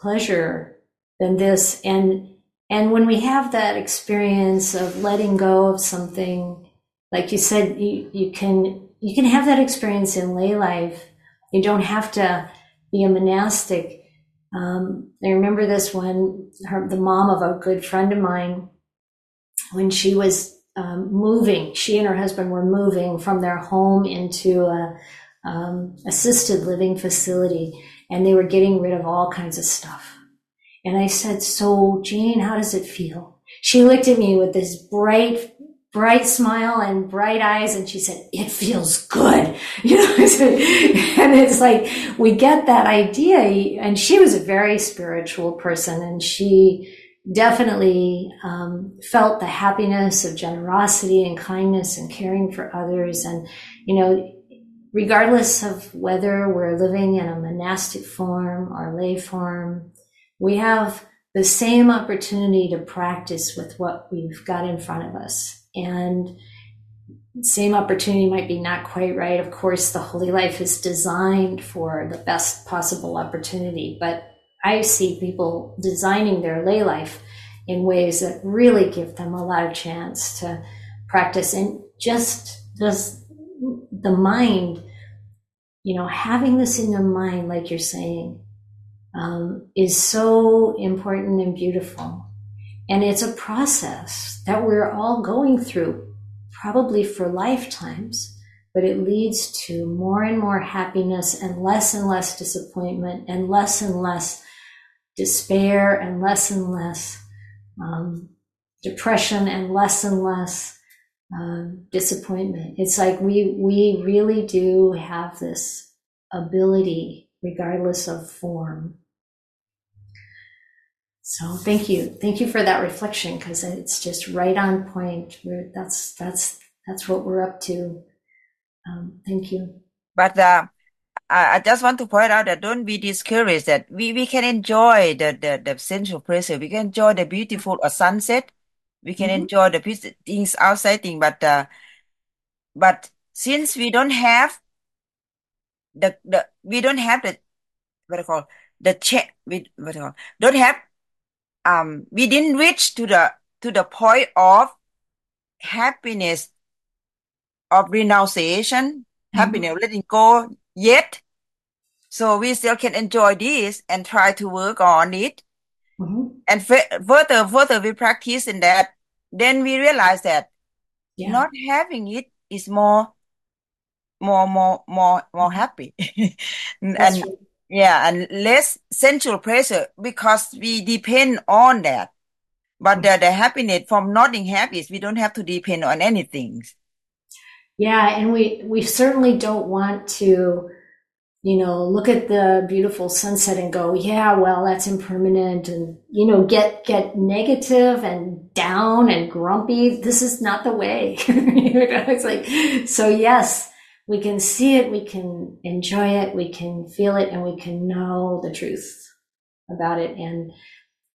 pleasure than this, and and when we have that experience of letting go of something, like you said, you you can you can have that experience in lay life. You don't have to be a monastic. Um, I remember this when her, the mom of a good friend of mine, when she was um, moving, she and her husband were moving from their home into a um, assisted living facility, and they were getting rid of all kinds of stuff. And I said, "So, Jane, how does it feel?" She looked at me with this bright bright smile and bright eyes and she said it feels good you know and it's like we get that idea and she was a very spiritual person and she definitely um, felt the happiness of generosity and kindness and caring for others and you know regardless of whether we're living in a monastic form or lay form we have the same opportunity to practice with what we've got in front of us and same opportunity might be not quite right. Of course, the holy life is designed for the best possible opportunity, but I see people designing their lay life in ways that really give them a lot of chance to practice and just does the mind, you know, having this in your mind, like you're saying, um, is so important and beautiful. And it's a process that we're all going through, probably for lifetimes, but it leads to more and more happiness and less and less disappointment and less and less despair and less and less um, depression and less and less uh, disappointment. It's like we we really do have this ability, regardless of form. So thank you, thank you for that reflection because it's just right on point. We're, that's that's that's what we're up to. Um, thank you. But uh, I, I just want to point out that don't be discouraged that we, we can enjoy the, the, the sensual pleasure. We can enjoy the beautiful uh, sunset. We can Mhm. enjoy the things outside thing, but uh, but since we don't have the the we don't have the what do you call the check we what do you call don't have um we didn't reach to the to the point of happiness of renunciation, happiness letting go yet. So we still can enjoy this and try to work on it. Mhm. And f- further, further we practice in that, then we realize that Yeah. not having it is more, more, more, more, more happy. and right. yeah, and less sensual pressure because we depend on that. But the, the happiness from not being happy is we don't have to depend on anything. Yeah, and we we certainly don't want to, you know, look at the beautiful sunset and go, yeah, well, that's impermanent, and you know, get get negative and down and grumpy. This is not the way. You know, it's like, so yes, we can see it, we can enjoy it, we can feel it, and we can know the truth about it. And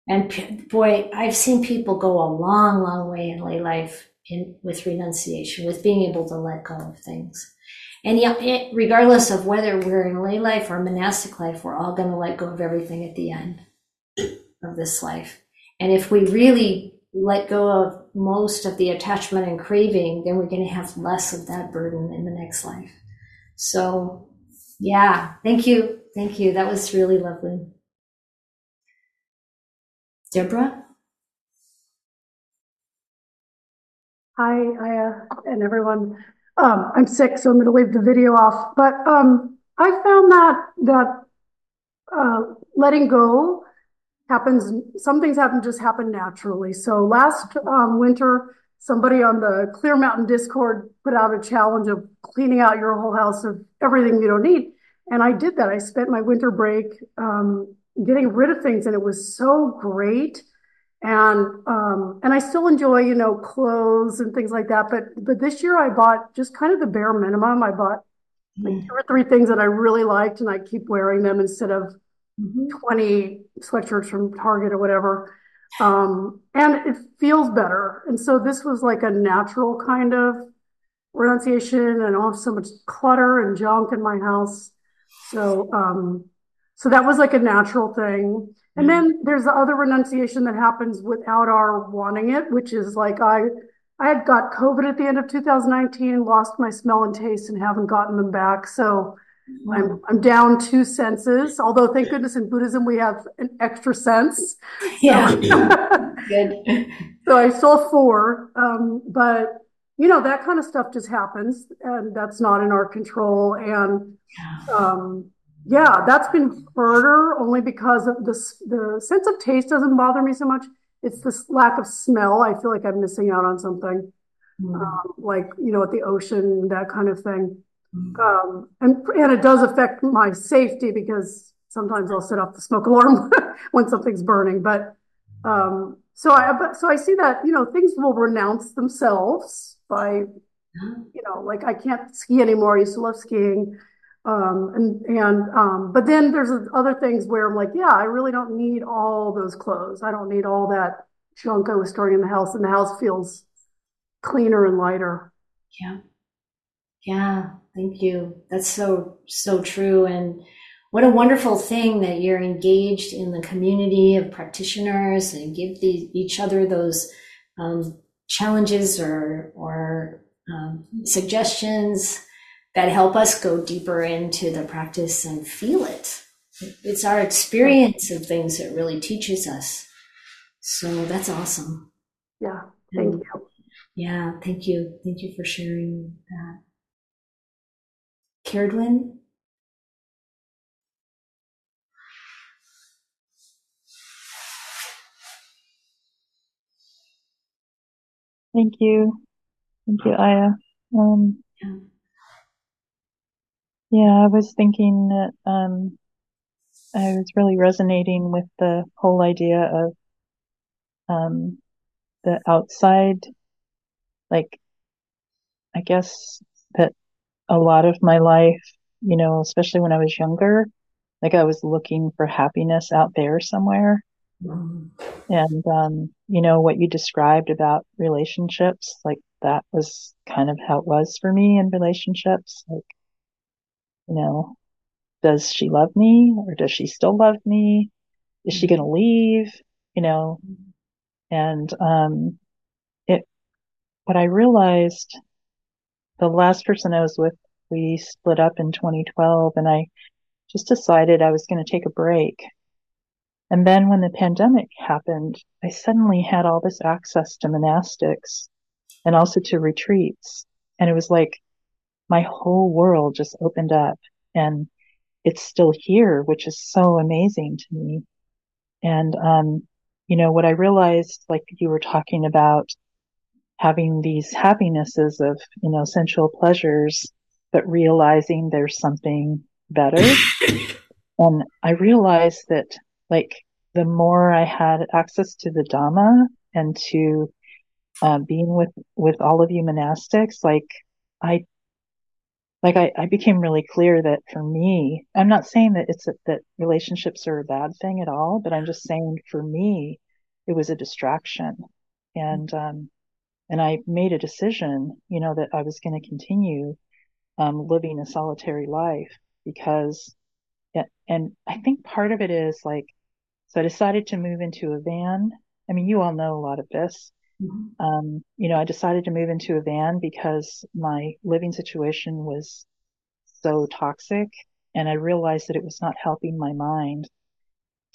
and boy, I've seen people go a long, long way in lay life in with renunciation, with being able to let go of things. And yeah, eh, regardless of whether we're in lay life or monastic life, we're all going to let go of everything at the end of this life. And if we really let go of most of the attachment and craving, then we're going to have less of that burden in the next life. So, yeah, thank you. Thank you. That was really lovely. Deborah? Hi, Ayya, and everyone. Um, I'm sick, so I'm going to leave the video off. But um, I found that that uh, letting go happens. Some things happen just happen naturally. So last um, winter, somebody on the Clear Mountain Discord put out a challenge of cleaning out your whole house of everything you don't need, and I did that. I spent my winter break um, getting rid of things, and it was so great and um and I still enjoy you know clothes and things like that. But but this year I bought just kind of the bare minimum. I bought like two or three things that I really liked and I keep wearing them instead of Mhm. 20 sweatshirts from Target or whatever. Um and it feels better. And so this was like a natural kind of renunciation and I don't have so much clutter and junk in my house. So um so that was like a natural thing and then there's the other renunciation that happens without our wanting it, which is like I I had got COVID at the end of 2019, lost my smell and taste and haven't gotten them back. So I'm I'm down two senses. Although thank goodness in Buddhism we have an extra sense. Yeah, So, good. so I saw four. Um, but you know, that kind of stuff just happens and that's not in our control. And um, yeah, that's been harder only because of this, the sense of taste doesn't bother me so much. It's this lack of smell. I feel like I'm missing out on something, um, like, you know, at the ocean, that kind of thing. Um, and, and it does affect my safety because sometimes I'll set off the smoke alarm when something's burning. But, um, so I, but, so I see that, you know, things will renounce themselves by, you know, like I can't ski anymore. I used to love skiing. Um, and, and, um, but then there's other things where I'm like, yeah, I really don't need all those clothes. I don't need all that junk I was storing in the house and the house feels cleaner and lighter. Yeah. Yeah. Thank you. That's so, so true. And what a wonderful thing that you're engaged in the community of practitioners and give the, each other those um, challenges or or um, suggestions that help us go deeper into the practice and feel it. It's our experience of things that really teaches us. So that's awesome. Yeah, thank And- you. Yeah, thank you. Thank you for sharing that. Caradwin? Thank you. Thank you, Ayya. Um, Yeah. Yeah, I was thinking that um, I was really resonating with the whole idea of um, the outside. Like, I guess that a lot of my life, you know, especially when I was younger, like I was looking for happiness out there somewhere. Mm, And, um, you know, what you described about relationships, like that was kind of how it was for me in relationships. Like, you know, does she love me or does she still love me? Is she going to leave? You know, and, um, it, what I realized the last person I was with, we split up in 2012 and I just decided I was going to take a break. And then when the pandemic happened, I suddenly had all this access to monastics and also to retreats. And it was like my whole world just opened up and it's still here, which is so amazing to me. And, um, you know, what I realized, like you were talking about having these happinesses of, you know, sensual pleasures, but realizing there's something better. And I realized that like the more I had access to the Dhamma and to uh, being with with all of you monastics, like I like I, I became really clear that for me, I'm not saying that it's a, that relationships are a bad thing at all, but I'm just saying for me, it was a distraction, and um, and I made a decision, you know, that I was going to continue um, living a solitary life because, yeah, and I think part of it is like, so I decided to move into a van. I mean, you all know a lot of this. Mhm, Um, you know, I decided to move into a van because my living situation was so toxic and I realized that it was not helping my mind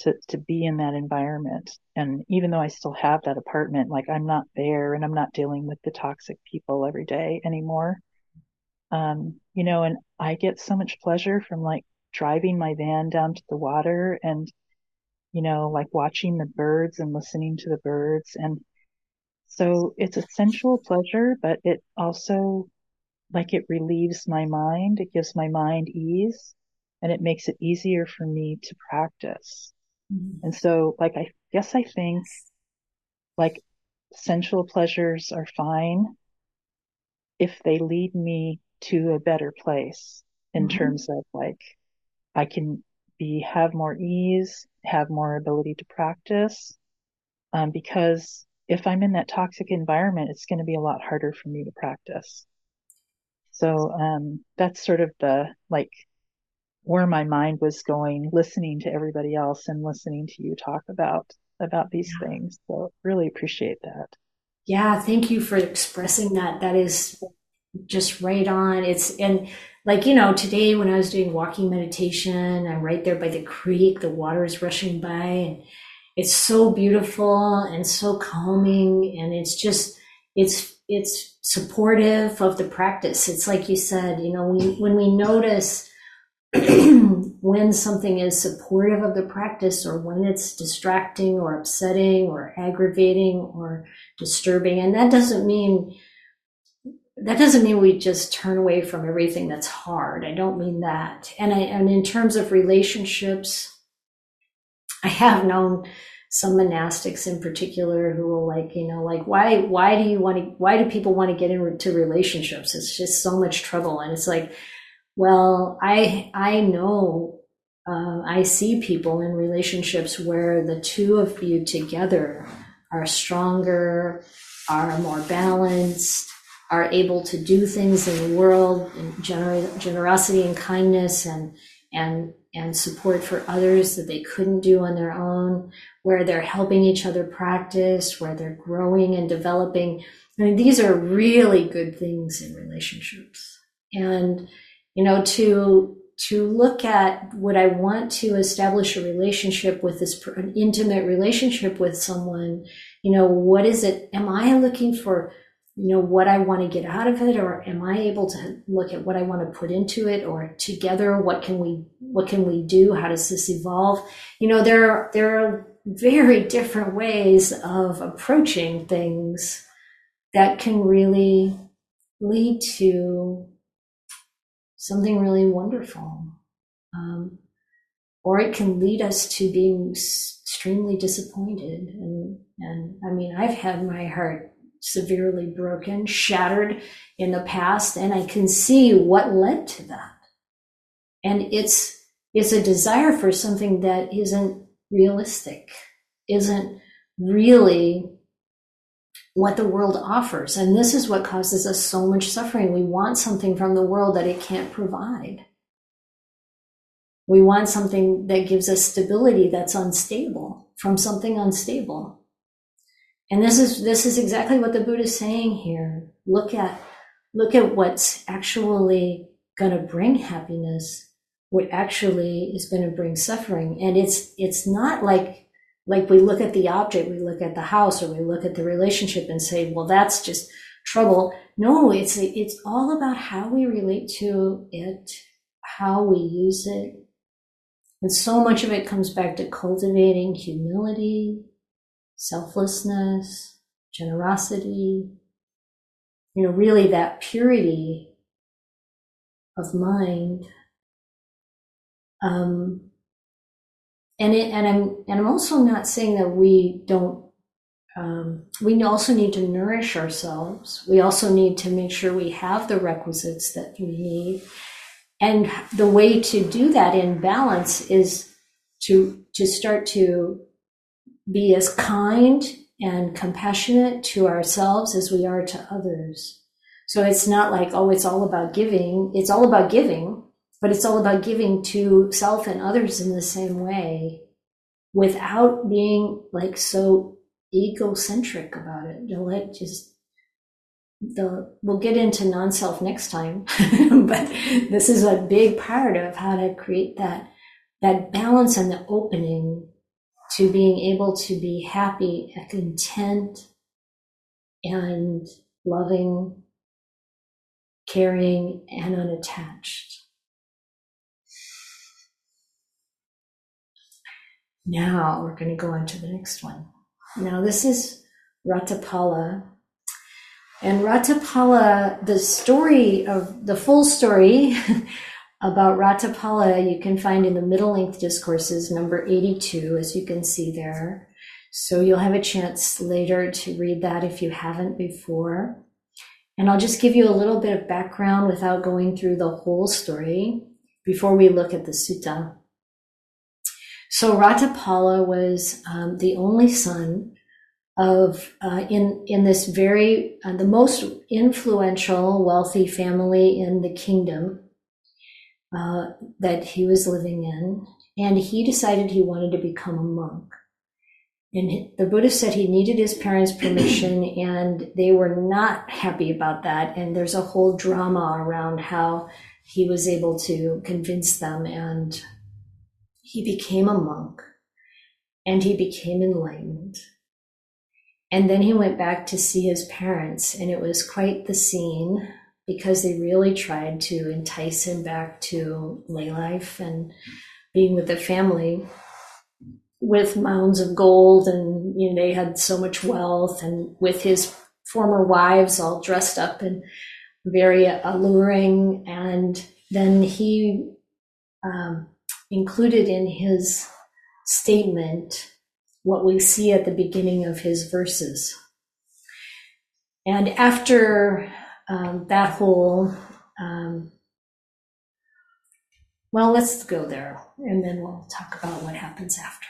to, to be in that environment. And even though I still have that apartment, like I'm not there and I'm not dealing with the toxic people every day anymore. Um, you know, and I get so much pleasure from like driving my van down to the water and, you know, like watching the birds and listening to the birds. And so it's a sensual pleasure, but it also like it relieves my mind. It gives my mind ease and it makes it easier for me to practice. mhm. And so, like, I guess I think like sensual pleasures are fine if they lead me to a better place in Mhm. terms of like I can be have more ease, have more ability to practice. Um, because if I'm in that toxic environment, it's going to be a lot harder for me to practice. So um, that's sort of the like where my mind was going, listening to everybody else and listening to you talk about about these Yeah. things. So really appreciate that. Yeah, thank you for expressing that. That is just right on. It's and like you know today when I was doing walking meditation, I'm right there by the creek. The water is rushing by, and it's so beautiful and so calming, and it's just it's it's supportive of the practice. It's like you said, you know, when when we notice when something is supportive of the practice or when it's distracting or upsetting or aggravating or disturbing and that doesn't mean that doesn't mean we just turn away from everything that's hard i don't mean that and i and in terms of relationships i have known some monastics in particular who will like you know like why why do you want to why do people want to get into relationships? It's just so much trouble. And it's like well i i know uh, i see people in relationships where the two of you together are stronger are more balanced are able to do things in the world in gener- generosity and kindness and and and support for others that they couldn't do on their own, where they're helping each other practice, where they're growing and developing. I mean, these are really good things in relationships. And, you know, to to look at would I want to establish a relationship with this an intimate relationship with someone, you know, what is it? Am I looking for you know what I want to get out of it or am I able to look at what I want to put into it or together what can we what can we do? How does this evolve? You know there are there are very different ways of approaching things that can really lead to something really wonderful. Um, or it can lead us to being extremely disappointed and and I mean I've had my heart severely broken, shattered in the past, and I can see what led to that. And it's it's a desire for something that isn't realistic, isn't really what the world offers. And this is what causes us so much suffering. We want something from the world that it can't provide. We want something that gives us stability that's unstable from something unstable. And this is this is exactly what the Buddha is saying here. Look at look at what's actually going to bring happiness, what actually is going to bring suffering. And it's it's not like like we look at the object, we look at the house, or we look at the relationship and say, well, that's just trouble. No, it's it's all about how we relate to it, how we use it. And so much of it comes back to cultivating humility, selflessness, generosity, you know, really that purity of mind. Um, and it, and I'm and I'm also not saying that we don't. Um, we also need to nourish ourselves. We also need to make sure we have the requisites that we need. And the way to do that in balance is to to start to be as kind and compassionate to ourselves as we are to others. So it's not like, oh, it's all about giving. It's all about giving, but it's all about giving to self and others in the same way without being like so egocentric about it. You'll let just the we'll get into non-self next time but this is a big part of how to create that that balance and the opening to being able to be happy and content and loving, caring, and unattached. Now we're going to go on to the next one. Now, this is Ratthapala. And Ratthapala, the story of the full story about Ratthapala you can find in the middle length discourses, number 82, as you can see there. So you'll have a chance later to read that if you haven't before. And I'll just give you a little bit of background without going through the whole story before we look at the sutta. So Ratthapala was um, the only son of uh, in in this very uh, the most influential wealthy family in the kingdom uh, that he was living in, and he decided he wanted to become a monk. And the Buddha said he needed his parents' permission, and they were not happy about that. And there's a whole drama around how he was able to convince them, and he became a monk, and he became enlightened. And then he went back to see his parents, and it was quite the scene because they really tried to entice him back to lay life and being with the family with mounds of gold and you know they had so much wealth and with his former wives all dressed up and very alluring and then he um, included in his statement what we see at the beginning of his verses. And after um, that whole um, well let's go there and then we'll talk about what happens after.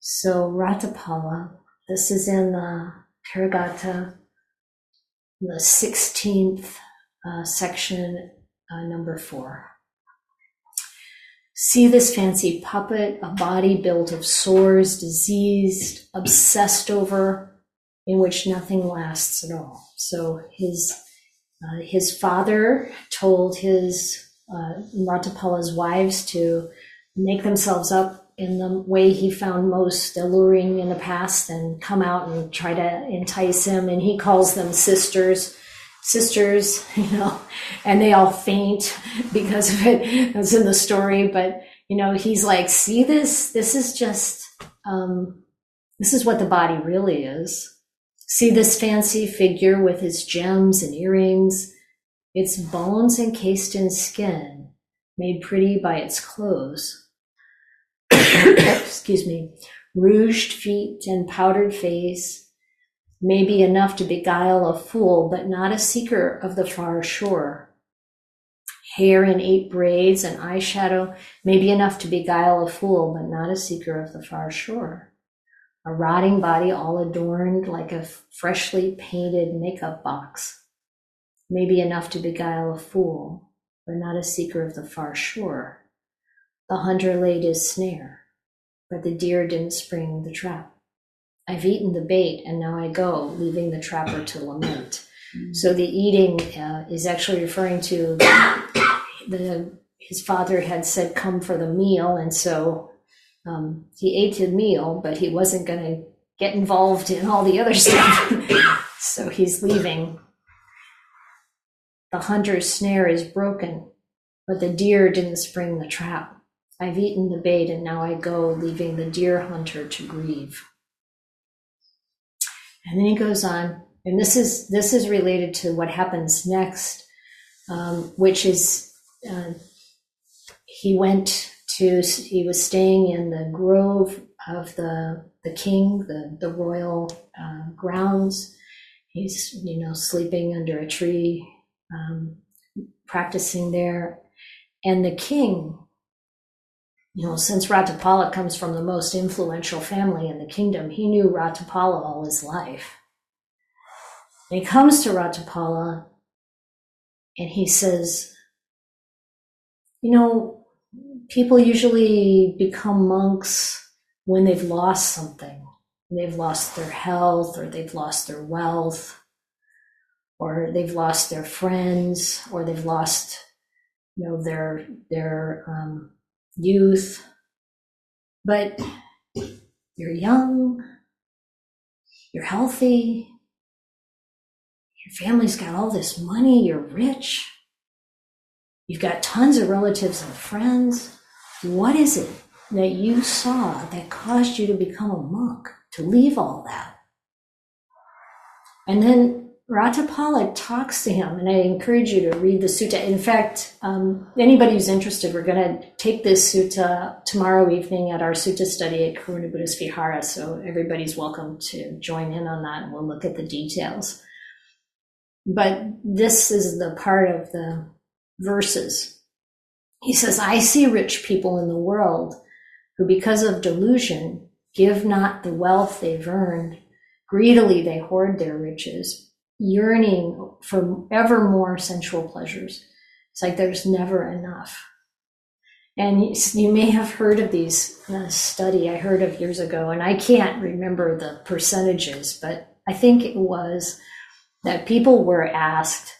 So Ratthapala this is in the Therigatha, the 16th uh, section uh, number four. See this fancy puppet, a body built of sores, diseased, obsessed over, in which nothing lasts at all. So his uh, his father told his uh, Ratthapala's wives to make themselves up in the way he found most alluring in the past and come out and try to entice him. And he calls them sisters sisters, you know, and they all faint because of it. That's in the story. But, you know, he's like, see this? This is just, um, this is what the body really is. See this fancy figure with his gems and earrings, its bones encased in skin, made pretty by its clothes. Excuse me. Rouged feet and powdered face, may be enough to beguile a fool, but not a seeker of the far shore. Hair in eight braids and eyeshadow may be enough to beguile a fool, but not a seeker of the far shore. A rotting body all adorned like a freshly painted makeup box may be enough to beguile a fool, but not a seeker of the far shore. The hunter laid his snare, but the deer didn't spring the trap. I've eaten the bait and now I go, leaving the trapper to lament. So the eating uh, is actually referring to the his father had said come for the meal, and so um, he ate the meal, but he wasn't going to get involved in all the other stuff. so he's leaving. The hunter's snare is broken, but the deer didn't spring the trap. I've eaten the bait and now I go, leaving the deer hunter to grieve. And then he goes on, and this is this is related to what happens next, um, which is uh, he went to he was staying in the grove of the the king, the the royal uh, grounds. He's you know sleeping under a tree, um, practicing there, and the king you know, since Ratthapala comes from the most influential family in the kingdom, he knew Ratthapala all his life. And he comes to Ratthapala and he says, You know, people usually become monks when they've lost something. They've lost their health or they've lost their wealth or they've lost their friends or they've lost, you know, their, their, um, youth, but you're young, you're healthy, your family's got all this money, you're rich, you've got tons of relatives and friends. What is it that you saw that caused you to become a monk, to leave all that? And then Ratthapala talks to him, and I encourage you to read the sutta. In fact, um, anybody who's interested, we're going to take this sutta tomorrow evening at our sutta study at Karuna Buddhist Vihara. So everybody's welcome to join in on that, and we'll look at the details. But this is the part of the verses. He says, I see rich people in the world who, because of delusion, give not the wealth they've earned. Greedily they hoard their riches yearning for ever more sensual pleasures. It's like there's never enough. And you may have heard of these uh, study I heard of years ago, and I can't remember the percentages, but I think it was that people were asked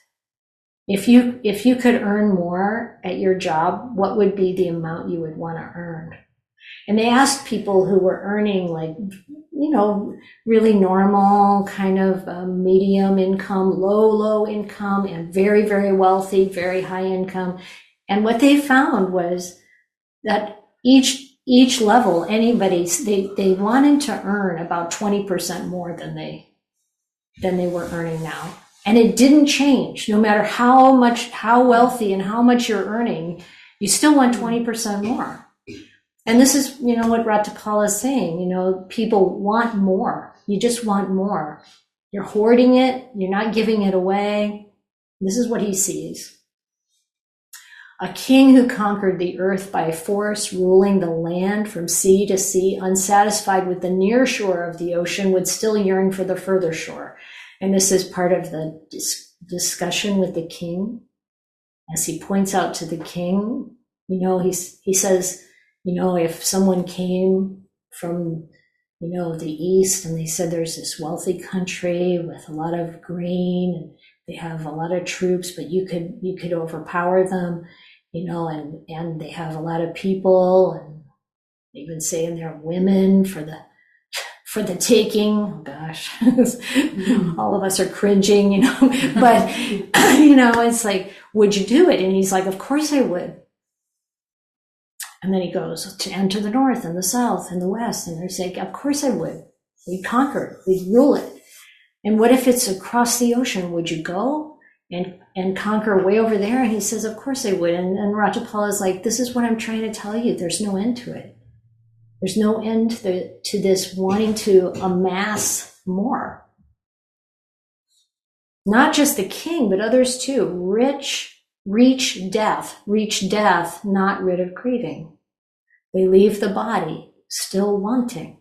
if you if you could earn more at your job, what would be the amount you would want to earn? And they asked people who were earning like you know, really normal kind of um, medium income, low, low income, and very, very wealthy, very high income. And what they found was that each each level, anybody they they wanted to earn about twenty percent more than they than they were earning now, and it didn't change. No matter how much, how wealthy, and how much you're earning, you still want twenty percent more. And this is, you know, what Ratthapala is saying. You know, people want more. You just want more. You're hoarding it. You're not giving it away. This is what he sees. A king who conquered the earth by force, ruling the land from sea to sea, unsatisfied with the near shore of the ocean, would still yearn for the further shore. And this is part of the dis- discussion with the king. As he points out to the king You know, he's, he says, you know, if someone came from, you know, the East and they said there's this wealthy country with a lot of grain and they have a lot of troops, but you could, you could overpower them, you know, and, and they have a lot of people and even saying they're women for the, for the taking. Oh gosh, mm-hmm. all of us are cringing, you know, but you know, it's like, would you do it? And he's like, of course I would. And then he goes to to the north and the south and the west, and they're saying, of course I would. We'd conquer it. We'd rule it. And what if it's across the ocean? Would you go and and conquer way over there? And he says, of course I would. And, and Ratthapala is like, this is what I'm trying to tell you. There's no end to it. There's no end to, to this wanting to amass more. Not just the king, but others too. Rich reach death, reach death, not rid of grieving. They leave the body still wanting.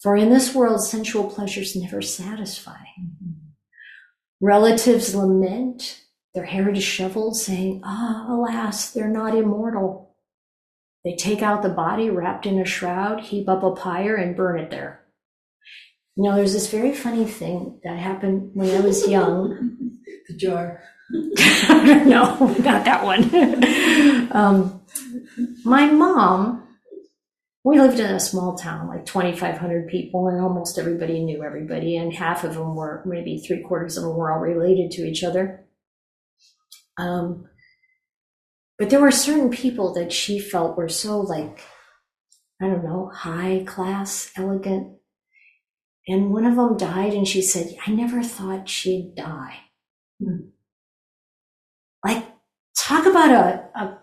For in this world, sensual pleasures never satisfy. Relatives lament, their hair disheveled, saying, Ah, alas, they're not immortal. They take out the body wrapped in a shroud, heap up a pyre, and burn it there. You know, there's this very funny thing that happened when I was young. The jar. no, not that one. um, my mom, we lived in a small town, like 2,500 people, and almost everybody knew everybody, and half of them were, maybe three quarters of them were all related to each other. Um, but there were certain people that she felt were so, like, I don't know, high class, elegant. And one of them died, and she said, I never thought she'd die. Hmm. Like, talk about a, a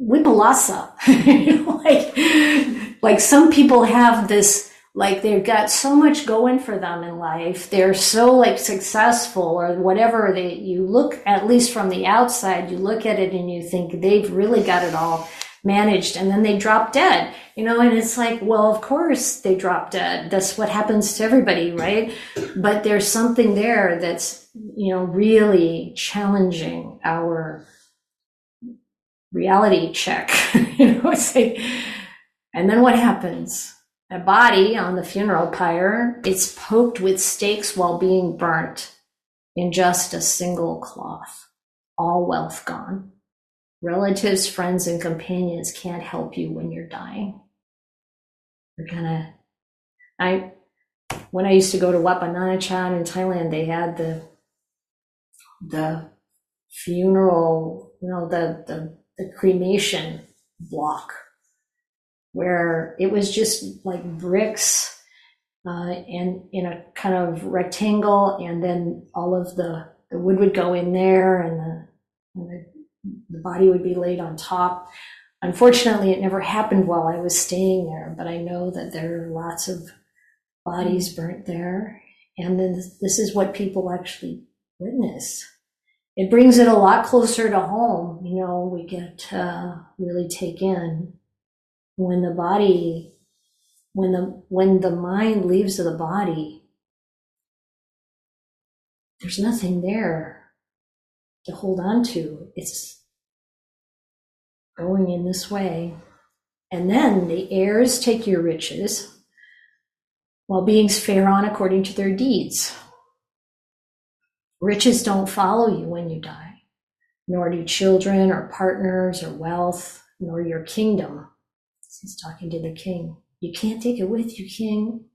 vipallasa. like, like some people have this, like they've got so much going for them in life. They're so like successful or whatever they, you look, at least from the outside, you look at it and you think they've really got it all managed and then they drop dead, you know, and it's like, well, of course they drop dead. That's what happens to everybody, right? But there's something there that's, you know, really challenging our reality check. you know, it's like, and then what happens? A body on the funeral pyre, it's poked with stakes while being burnt in just a single cloth. All wealth gone. Relatives, friends, and companions can't help you when you're dying. They're gonna, I, when I used to go to Wat Nanachat in Thailand, they had the, the funeral, you know, the, the, the cremation block where it was just like bricks uh, and in a kind of rectangle, and then all of the, the wood would go in there, and the, and the the body would be laid on top. Unfortunately, it never happened while I was staying there, but I know that there are lots of bodies burnt there, and then this is what people actually witness. It brings it a lot closer to home. You know, we get to really take in when the body when the when the mind leaves the body there's nothing there to hold on to. It's going in this way. And then the heirs take your riches while beings fare on according to their deeds. Riches don't follow you when you die nor do children or partners or wealth nor your kingdom he's talking to the king you can't take it with you, King.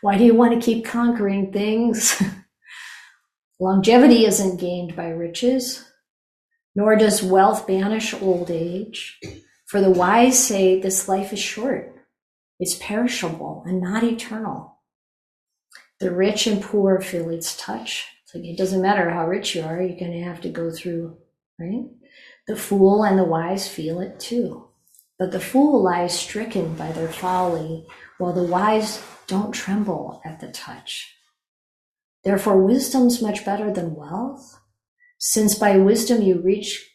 Why do you want to keep conquering things? Longevity isn't gained by riches, nor does wealth banish old age. For the wise say this life is short, it's perishable and not eternal. The rich and poor feel its touch. It's like it doesn't matter how rich you are, you're going to have to go through, right? The fool and the wise feel it too. But the fool lies stricken by their folly, while the wise don't tremble at the touch. Therefore, wisdom's much better than wealth, since by wisdom you reach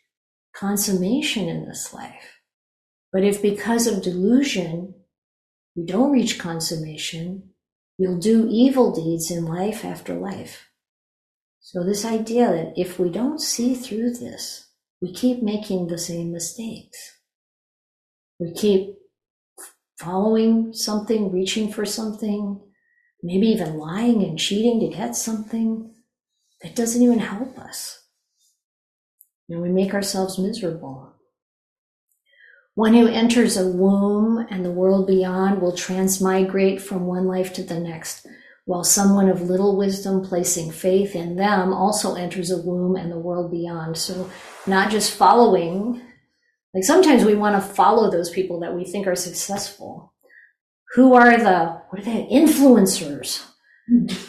consummation in this life. But if because of delusion you don't reach consummation, you'll do evil deeds in life after life. So, this idea that if we don't see through this, we keep making the same mistakes. We keep following something, reaching for something, maybe even lying and cheating to get something that doesn't even help us. And we make ourselves miserable. One who enters a womb and the world beyond will transmigrate from one life to the next, while someone of little wisdom placing faith in them also enters a womb and the world beyond. So, not just following, like sometimes we want to follow those people that we think are successful. Who are the, what are they, influencers?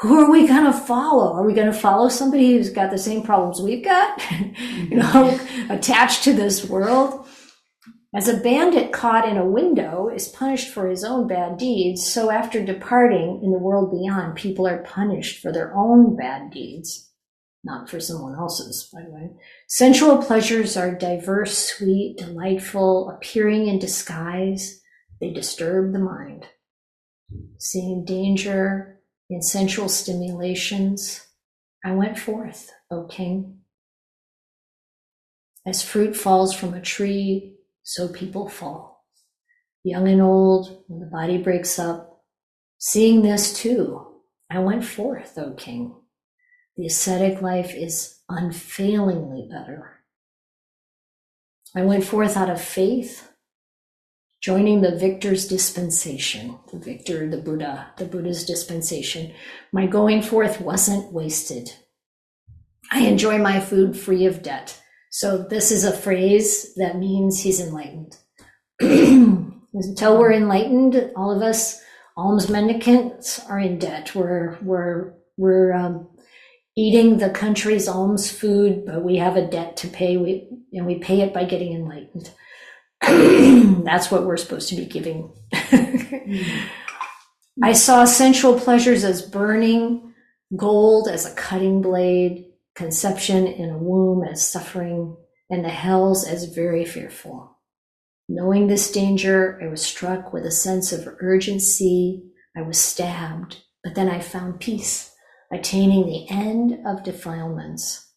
who are we going to follow? Are we going to follow somebody who's got the same problems we've got, you know, mm-hmm. attached to this world? As a bandit caught in a window is punished for his own bad deeds, so after departing in the world beyond, people are punished for their own bad deeds, not for someone else's, by the way. Sensual pleasures are diverse, sweet, delightful, appearing in disguise. They disturb the mind. Seeing danger, in sensual stimulations, I went forth, O king. As fruit falls from a tree, so people fall. Young and old, when the body breaks up, seeing this too, I went forth, O king. The ascetic life is unfailingly better. I went forth out of faith, joining the victor's dispensation, the victor, the Buddha, the Buddha's dispensation. My going forth wasn't wasted. I enjoy my food free of debt. So this is a phrase that means he's enlightened. Until we're enlightened, all of us alms mendicants are in debt. We're we're we're um, eating the country's alms food, but we have a debt to pay. We and we pay it by getting enlightened. That's what we're supposed to be giving. I saw sensual pleasures as burning, gold as a cutting blade, conception in a womb as suffering, and the hells as very fearful. Knowing this danger, I was struck with a sense of urgency. I was stabbed, but then I found peace, attaining the end of defilements.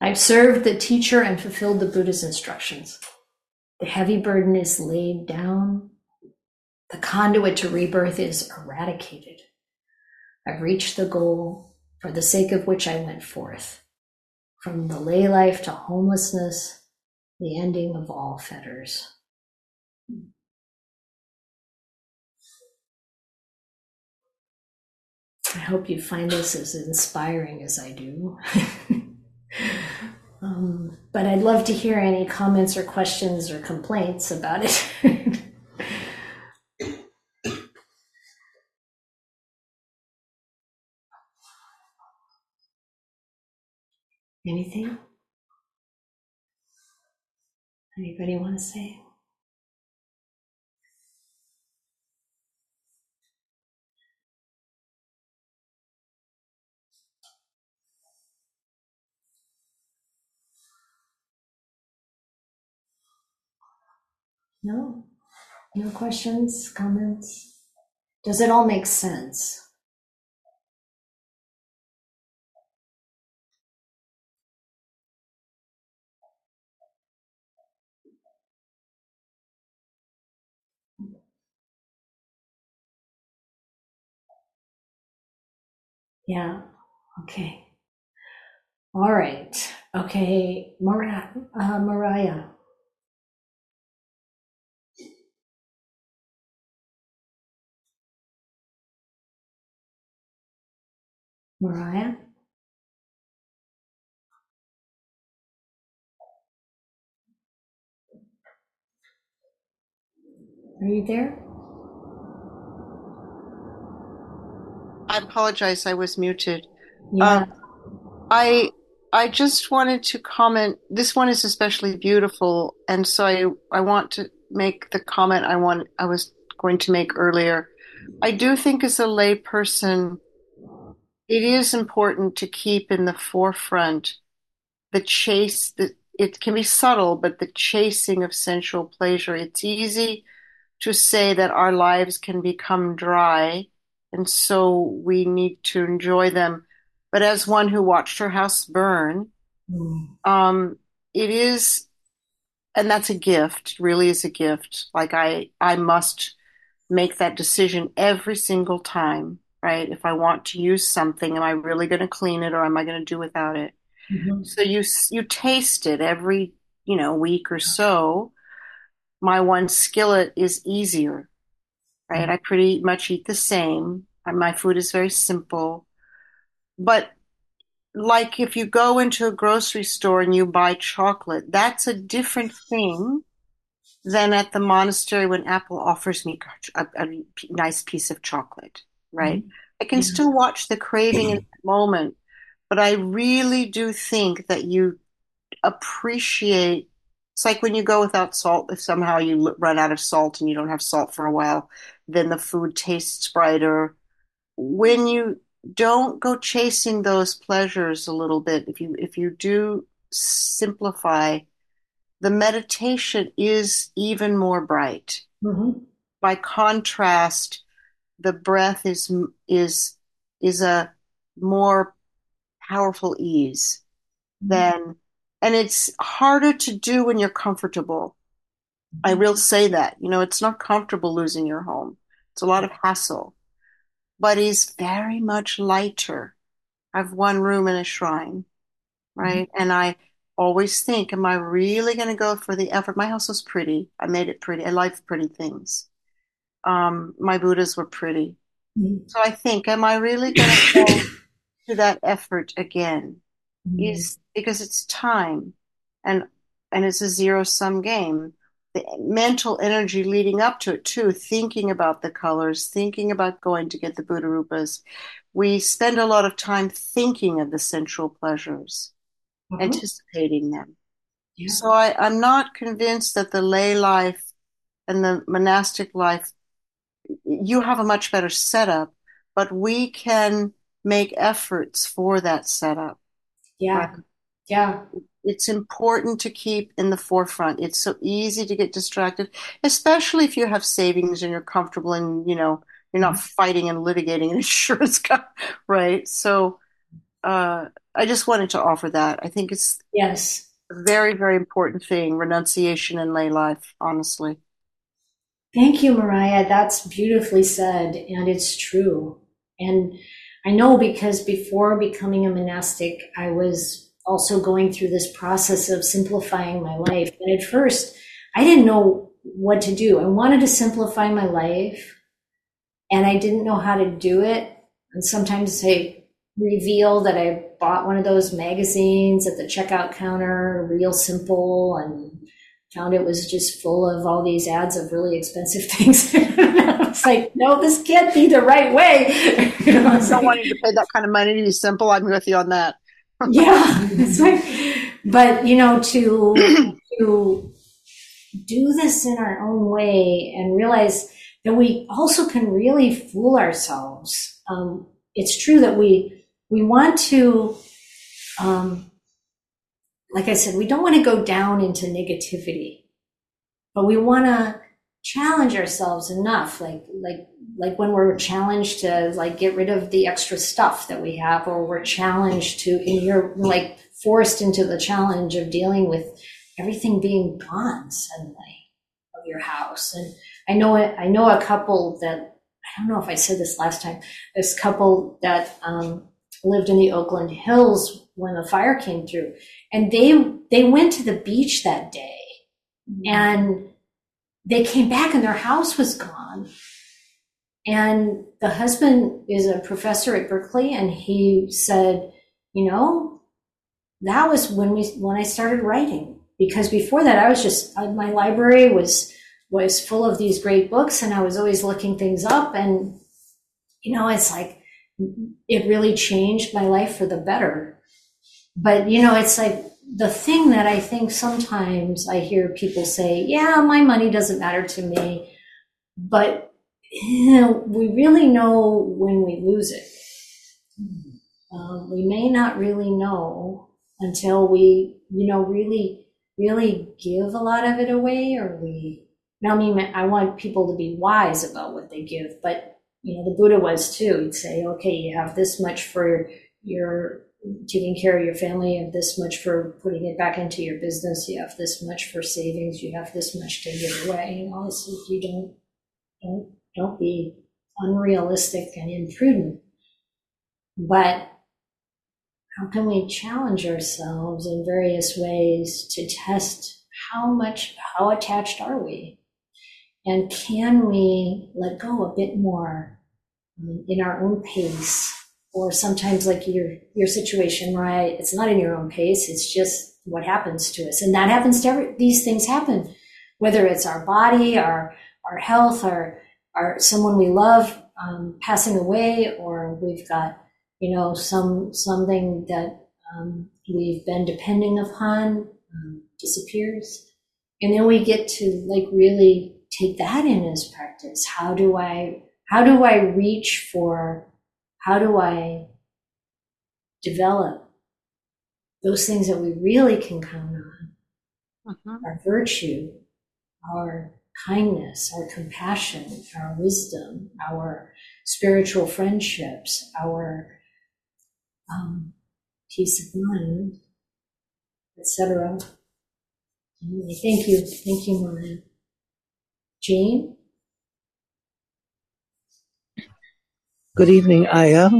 I've served the teacher and fulfilled the Buddha's instructions. The heavy burden is laid down. The conduit to rebirth is eradicated. I've reached the goal for the sake of which I went forth. From the lay life to homelessness, the ending of all fetters. I hope you find this as inspiring as I do. Um, but I'd love to hear any comments or questions or complaints about it. Anything? Anybody want to say? No? No questions, comments? Does it all make sense? Yeah, okay. All right. Okay, Mariah, uh, Mariah. Mariah? Are you there? I apologize, I was muted. Yeah. Um, I I just wanted to comment. This one is especially beautiful, and so I I want to make the comment I want I was going to make earlier. I do think as a layperson, it is important to keep in the forefront the chase that it can be subtle, but the chasing of sensual pleasure. It's easy to say that our lives can become dry, and so we need to enjoy them. But as one who watched her house burn, Mm. um, it is and that's a gift, really is a gift. Like I, I must make that decision every single time, right? If I want to use something, am I really going to clean it or am I going to do without it? Mhm. So you you taste it every, you know, week or so. My one skillet is easier, right? I pretty much eat the same. My food is very simple. But like if you go into a grocery store and you buy chocolate, that's a different thing than at the monastery when Apple offers me a, a nice piece of chocolate, right? I can Yeah. still watch the craving in that moment, but I really do think that you appreciate. It's like when you go without salt, if somehow you run out of salt and you don't have salt for a while, then the food tastes brighter. When you don't go chasing those pleasures a little bit, if you if you do simplify, the meditation is even more bright. Mhm. By contrast, the breath is is is a more powerful ease mm-hmm. than, and it's harder to do when you're comfortable. I mm-hmm. will say that. You know, it's not comfortable losing your home. It's a lot of hassle, but it's very much lighter. I have one room in a shrine, mm-hmm. right? And I always think, am I really going to go for the effort? My house was pretty. I made it pretty. I like pretty things. Um, my Buddhas were pretty. Mhm. So I think, am I really going to go to that effort again? Is because it's time and and it's a zero sum game. The mental energy leading up to it too, thinking about the colors, thinking about going to get the Buddha Rupas. We spend a lot of time thinking of the sensual pleasures, Mhm. anticipating them. Yeah. So I, I'm not convinced that the lay life and the monastic life, you have a much better setup, but we can make efforts for that setup. Yeah. Yeah. It's important to keep in the forefront. It's so easy to get distracted, especially if you have savings and you're comfortable and, you know, you're not fighting and litigating an insurance co- right? So, uh, I just wanted to offer that. I think it's Yes. very, very important thing, renunciation in lay life, honestly. Thank you, Mariah. That's beautifully said, and it's true. And I know because before becoming a monastic, I was also going through this process of simplifying my life. And at first, I didn't know what to do. I wanted to simplify my life, and I didn't know how to do it. And sometimes I reveal that I bought one of those magazines at the checkout counter, real simple, and found it was just full of all these ads of really expensive things. It's like, no, this can't be the right way. You know, I don't like- want you to pay that kind of money to be simple. I'm with you on that. yeah, like, but you know, to to do this in our own way and realize that we also can really fool ourselves. Um, it's true that we we want to, um, like I said, we don't want to go down into negativity, but we want to challenge ourselves enough, like like like when we're challenged to like get rid of the extra stuff that we have, or we're challenged to, and you're like forced into the challenge of dealing with everything being gone suddenly of your house. And I know I know a couple that I don't know if I said this last time. This couple that um, lived in the Oakland Hills when the fire came through, and they they went to the beach that day, and they came back and their house was gone. And the husband is a professor at Berkeley, and he said, you know, that was when we when I started writing. Because before that I was just uh, my library was was full of these great books and I was always looking things up. And you know it's like it really changed my life for the better but you know it's like the thing that I think sometimes I hear people say yeah my money doesn't matter to me but you know, we really know when we lose it um, we may not really know until we, you know, really, really give a lot of it away, or we. Now, I mean, I want people to be wise about what they give, but you know, the Buddha was too. He'd say, okay, you have this much for your taking care of your family, you have this much for putting it back into your business, you have this much for savings, you have this much to give away. You know, so you don't don't don't be unrealistic and imprudent. But how can we challenge ourselves in various ways to test how much how attached are we? And can we let go a bit more um, in our own pace or sometimes like your your situation right it's not in your own pace it's just what happens to us. And that happens to every these things happen. Whether it's our body our our health our our someone we love um, passing away or we've got you know some something that um, we've been depending upon um, disappears. And then we get to like really take that in as practice. How do i how do i reach for how do I develop those things that we really can count on? Uh-huh. Our virtue, our kindness, our compassion, our wisdom, our spiritual friendships, our um, peace of mind, etc. Thank you. Thank you, Maya. Jane? Good evening, Ayya.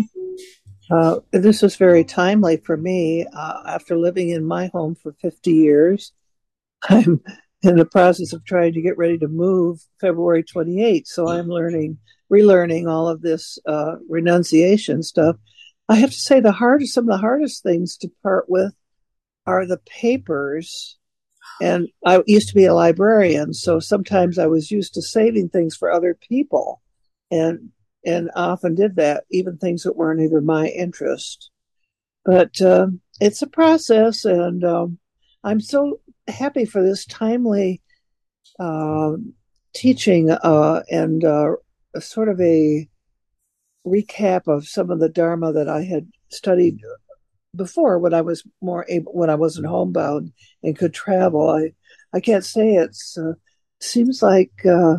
Uh, this is very timely for me. Uh, after living in my home for 50 years, I'm in the process of trying to get ready to move February 28th. So I'm learning, relearning all of this uh, renunciation stuff. I have to say, the hardest, some of the hardest things to part with are the papers. And I used to be a librarian, so sometimes I was used to saving things for other people. And and often did that, even things that weren't even my interest. But uh, it's a process, and um, I'm so happy for this timely uh, teaching uh, and uh, sort of a recap of some of the Dharma that I had studied before when I was more able, when I wasn't homebound and could travel. I I can't say it's uh, seems like uh,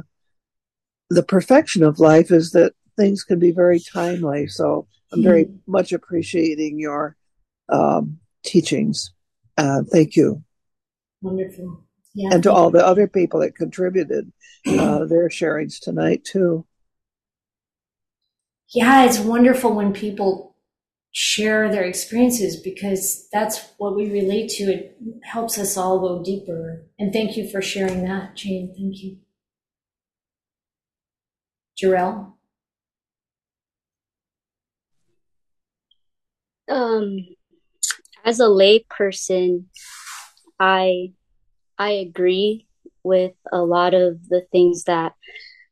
the perfection of life is that things can be very timely. So I'm very mm. much appreciating your um, teachings. Uh, thank you. Wonderful. Yeah, and to all the other people that contributed uh, their sharings tonight, too. Yeah, it's wonderful when people share their experiences because that's what we relate to. It helps us all go deeper. And thank you for sharing that, Jane. Thank you. Jarell? Um as a layperson i i agree with a lot of the things that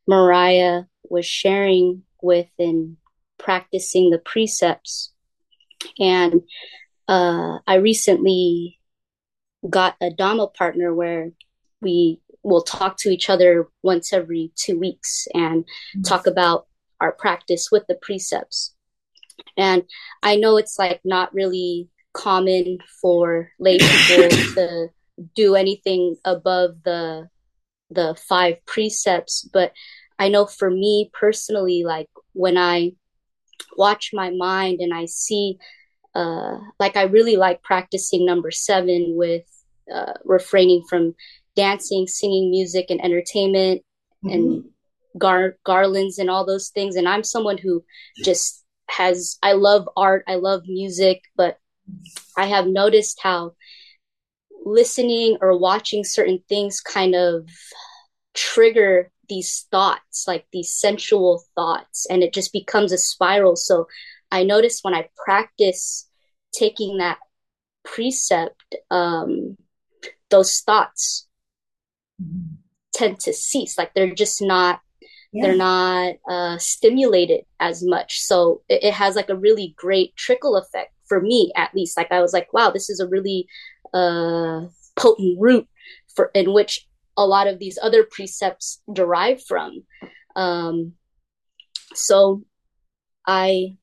mariah was sharing with and practicing the precepts and uh, i recently got a dhamma partner where we will talk to each other once every two weeks and mm-hmm. talk about our practice with the precepts and I know it's like not really common for lay people to do anything above the the five precepts, but I know for me personally, like when I watch my mind and I see, uh, like I really like practicing number seven with uh, refraining from dancing, singing music, and entertainment, mm-hmm. and gar- garlands and all those things. And I'm someone who just has I love art, I love music, but I have noticed how listening or watching certain things kind of trigger these thoughts, like these sensual thoughts, and it just becomes a spiral. So I notice when I practice taking that precept, um, those thoughts tend to cease. Like they're just not yeah. they're not uh, stimulated as much. So it, it, has like a really great trickle effect for me at least. Like i was like wow this is a really uh, potent root for in which a lot of these other precepts derive from. Um, so i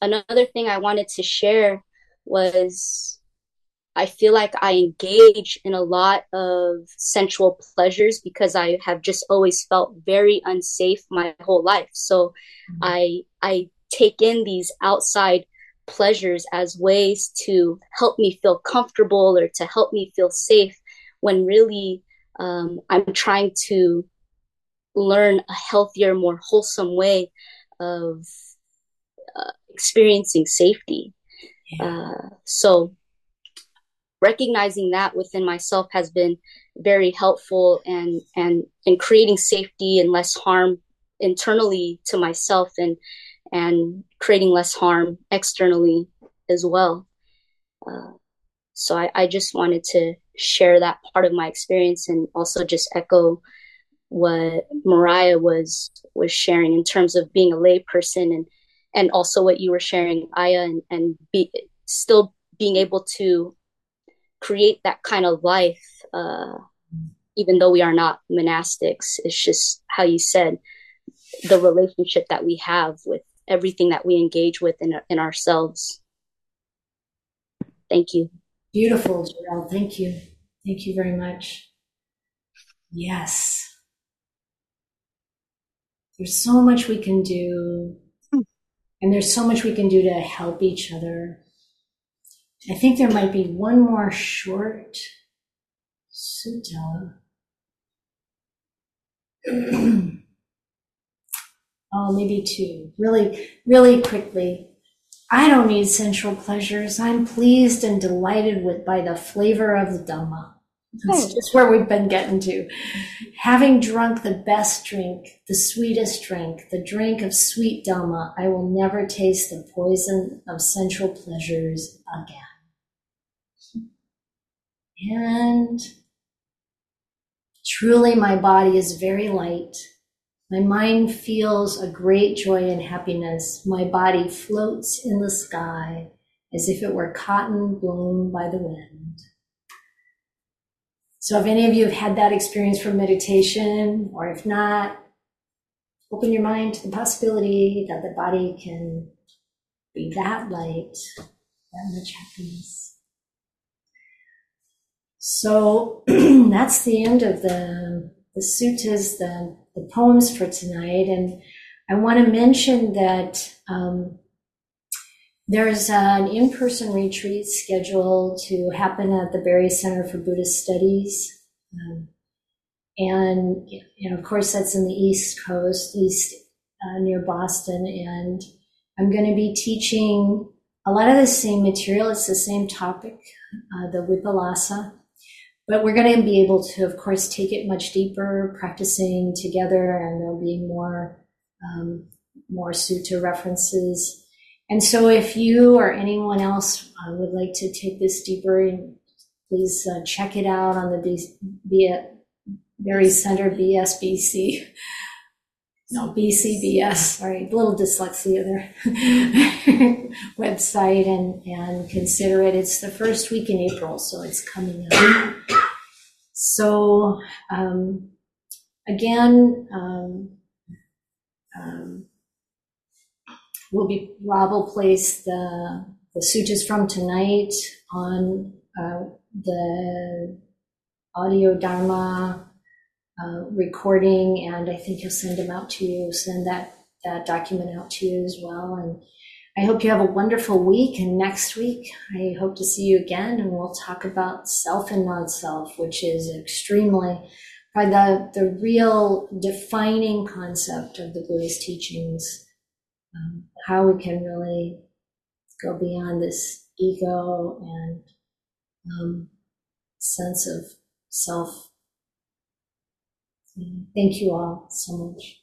another thing i wanted to share was I feel like I engage in a lot of sensual pleasures because I have just always felt very unsafe my whole life. So mm-hmm. I I take in these outside pleasures as ways to help me feel comfortable or to help me feel safe when really um, I'm trying to learn a healthier, more wholesome way of uh, experiencing safety. Yeah. Uh, so recognizing that within myself has been very helpful and and in creating safety and less harm internally to myself and and creating less harm externally as well. Uh, so I, I just wanted to share that part of my experience and also just echo what Mariah was was sharing in terms of being a layperson and and also what you were sharing, Ayya, and, and be still being able to create that kind of life, uh, even though we are not monastics. It's just how you said the relationship that we have with everything that we engage with in, in ourselves. Thank you. Beautiful, Jarell. Thank you. Thank you very much. Yes. There's so much we can do, and there's so much we can do to help each other. I think there might be one more short sutta. oh, maybe two. Really, really quickly. I don't need sensual pleasures. I'm pleased and delighted with by the flavor of the Dhamma. That's hmm. just where we've been getting to. Having drunk the best drink, the sweetest drink, the drink of sweet Dhamma, I will never taste the poison of sensual pleasures again. And truly, my body is very light. My mind feels a great joy and happiness. My body floats in the sky as if it were cotton blown by the wind. So if any of you have had that experience from meditation, or if not, open your mind to the possibility that the body can be that light, that much happiness. So that's the end of the, the suttas, the, the poems for tonight. And I want to mention that um, there's an in person retreat scheduled to happen at the Barre Center for Buddhist Studies. Um, and, and of course, that's in the East Coast, east uh, near Boston. And I'm going to be teaching a lot of the same material. It's the same topic, uh, the Vipallasa. But we're going to be able to, of course, take it much deeper, practicing together, and there'll be more um, more sutta references and so, if you or anyone else uh, would like to take this deeper, please uh, check it out on the B- B- Center BSBC. No, BCBS, sorry, a little dyslexia there. website and, and consider it. It's the first week in April, so it's coming up. So, um, again, um, um, will be Rob will place the the sutras from tonight on uh, the audio dharma uh, recording, and I think he'll send them out to you. Send that that document out to you as well, and. I hope you have a wonderful week. And next week, I hope to see you again, and we'll talk about self and non self, which is extremely probably the, the real defining concept of the Buddhist teachings um, how we can really go beyond this ego and um, sense of self. Thank you all so much.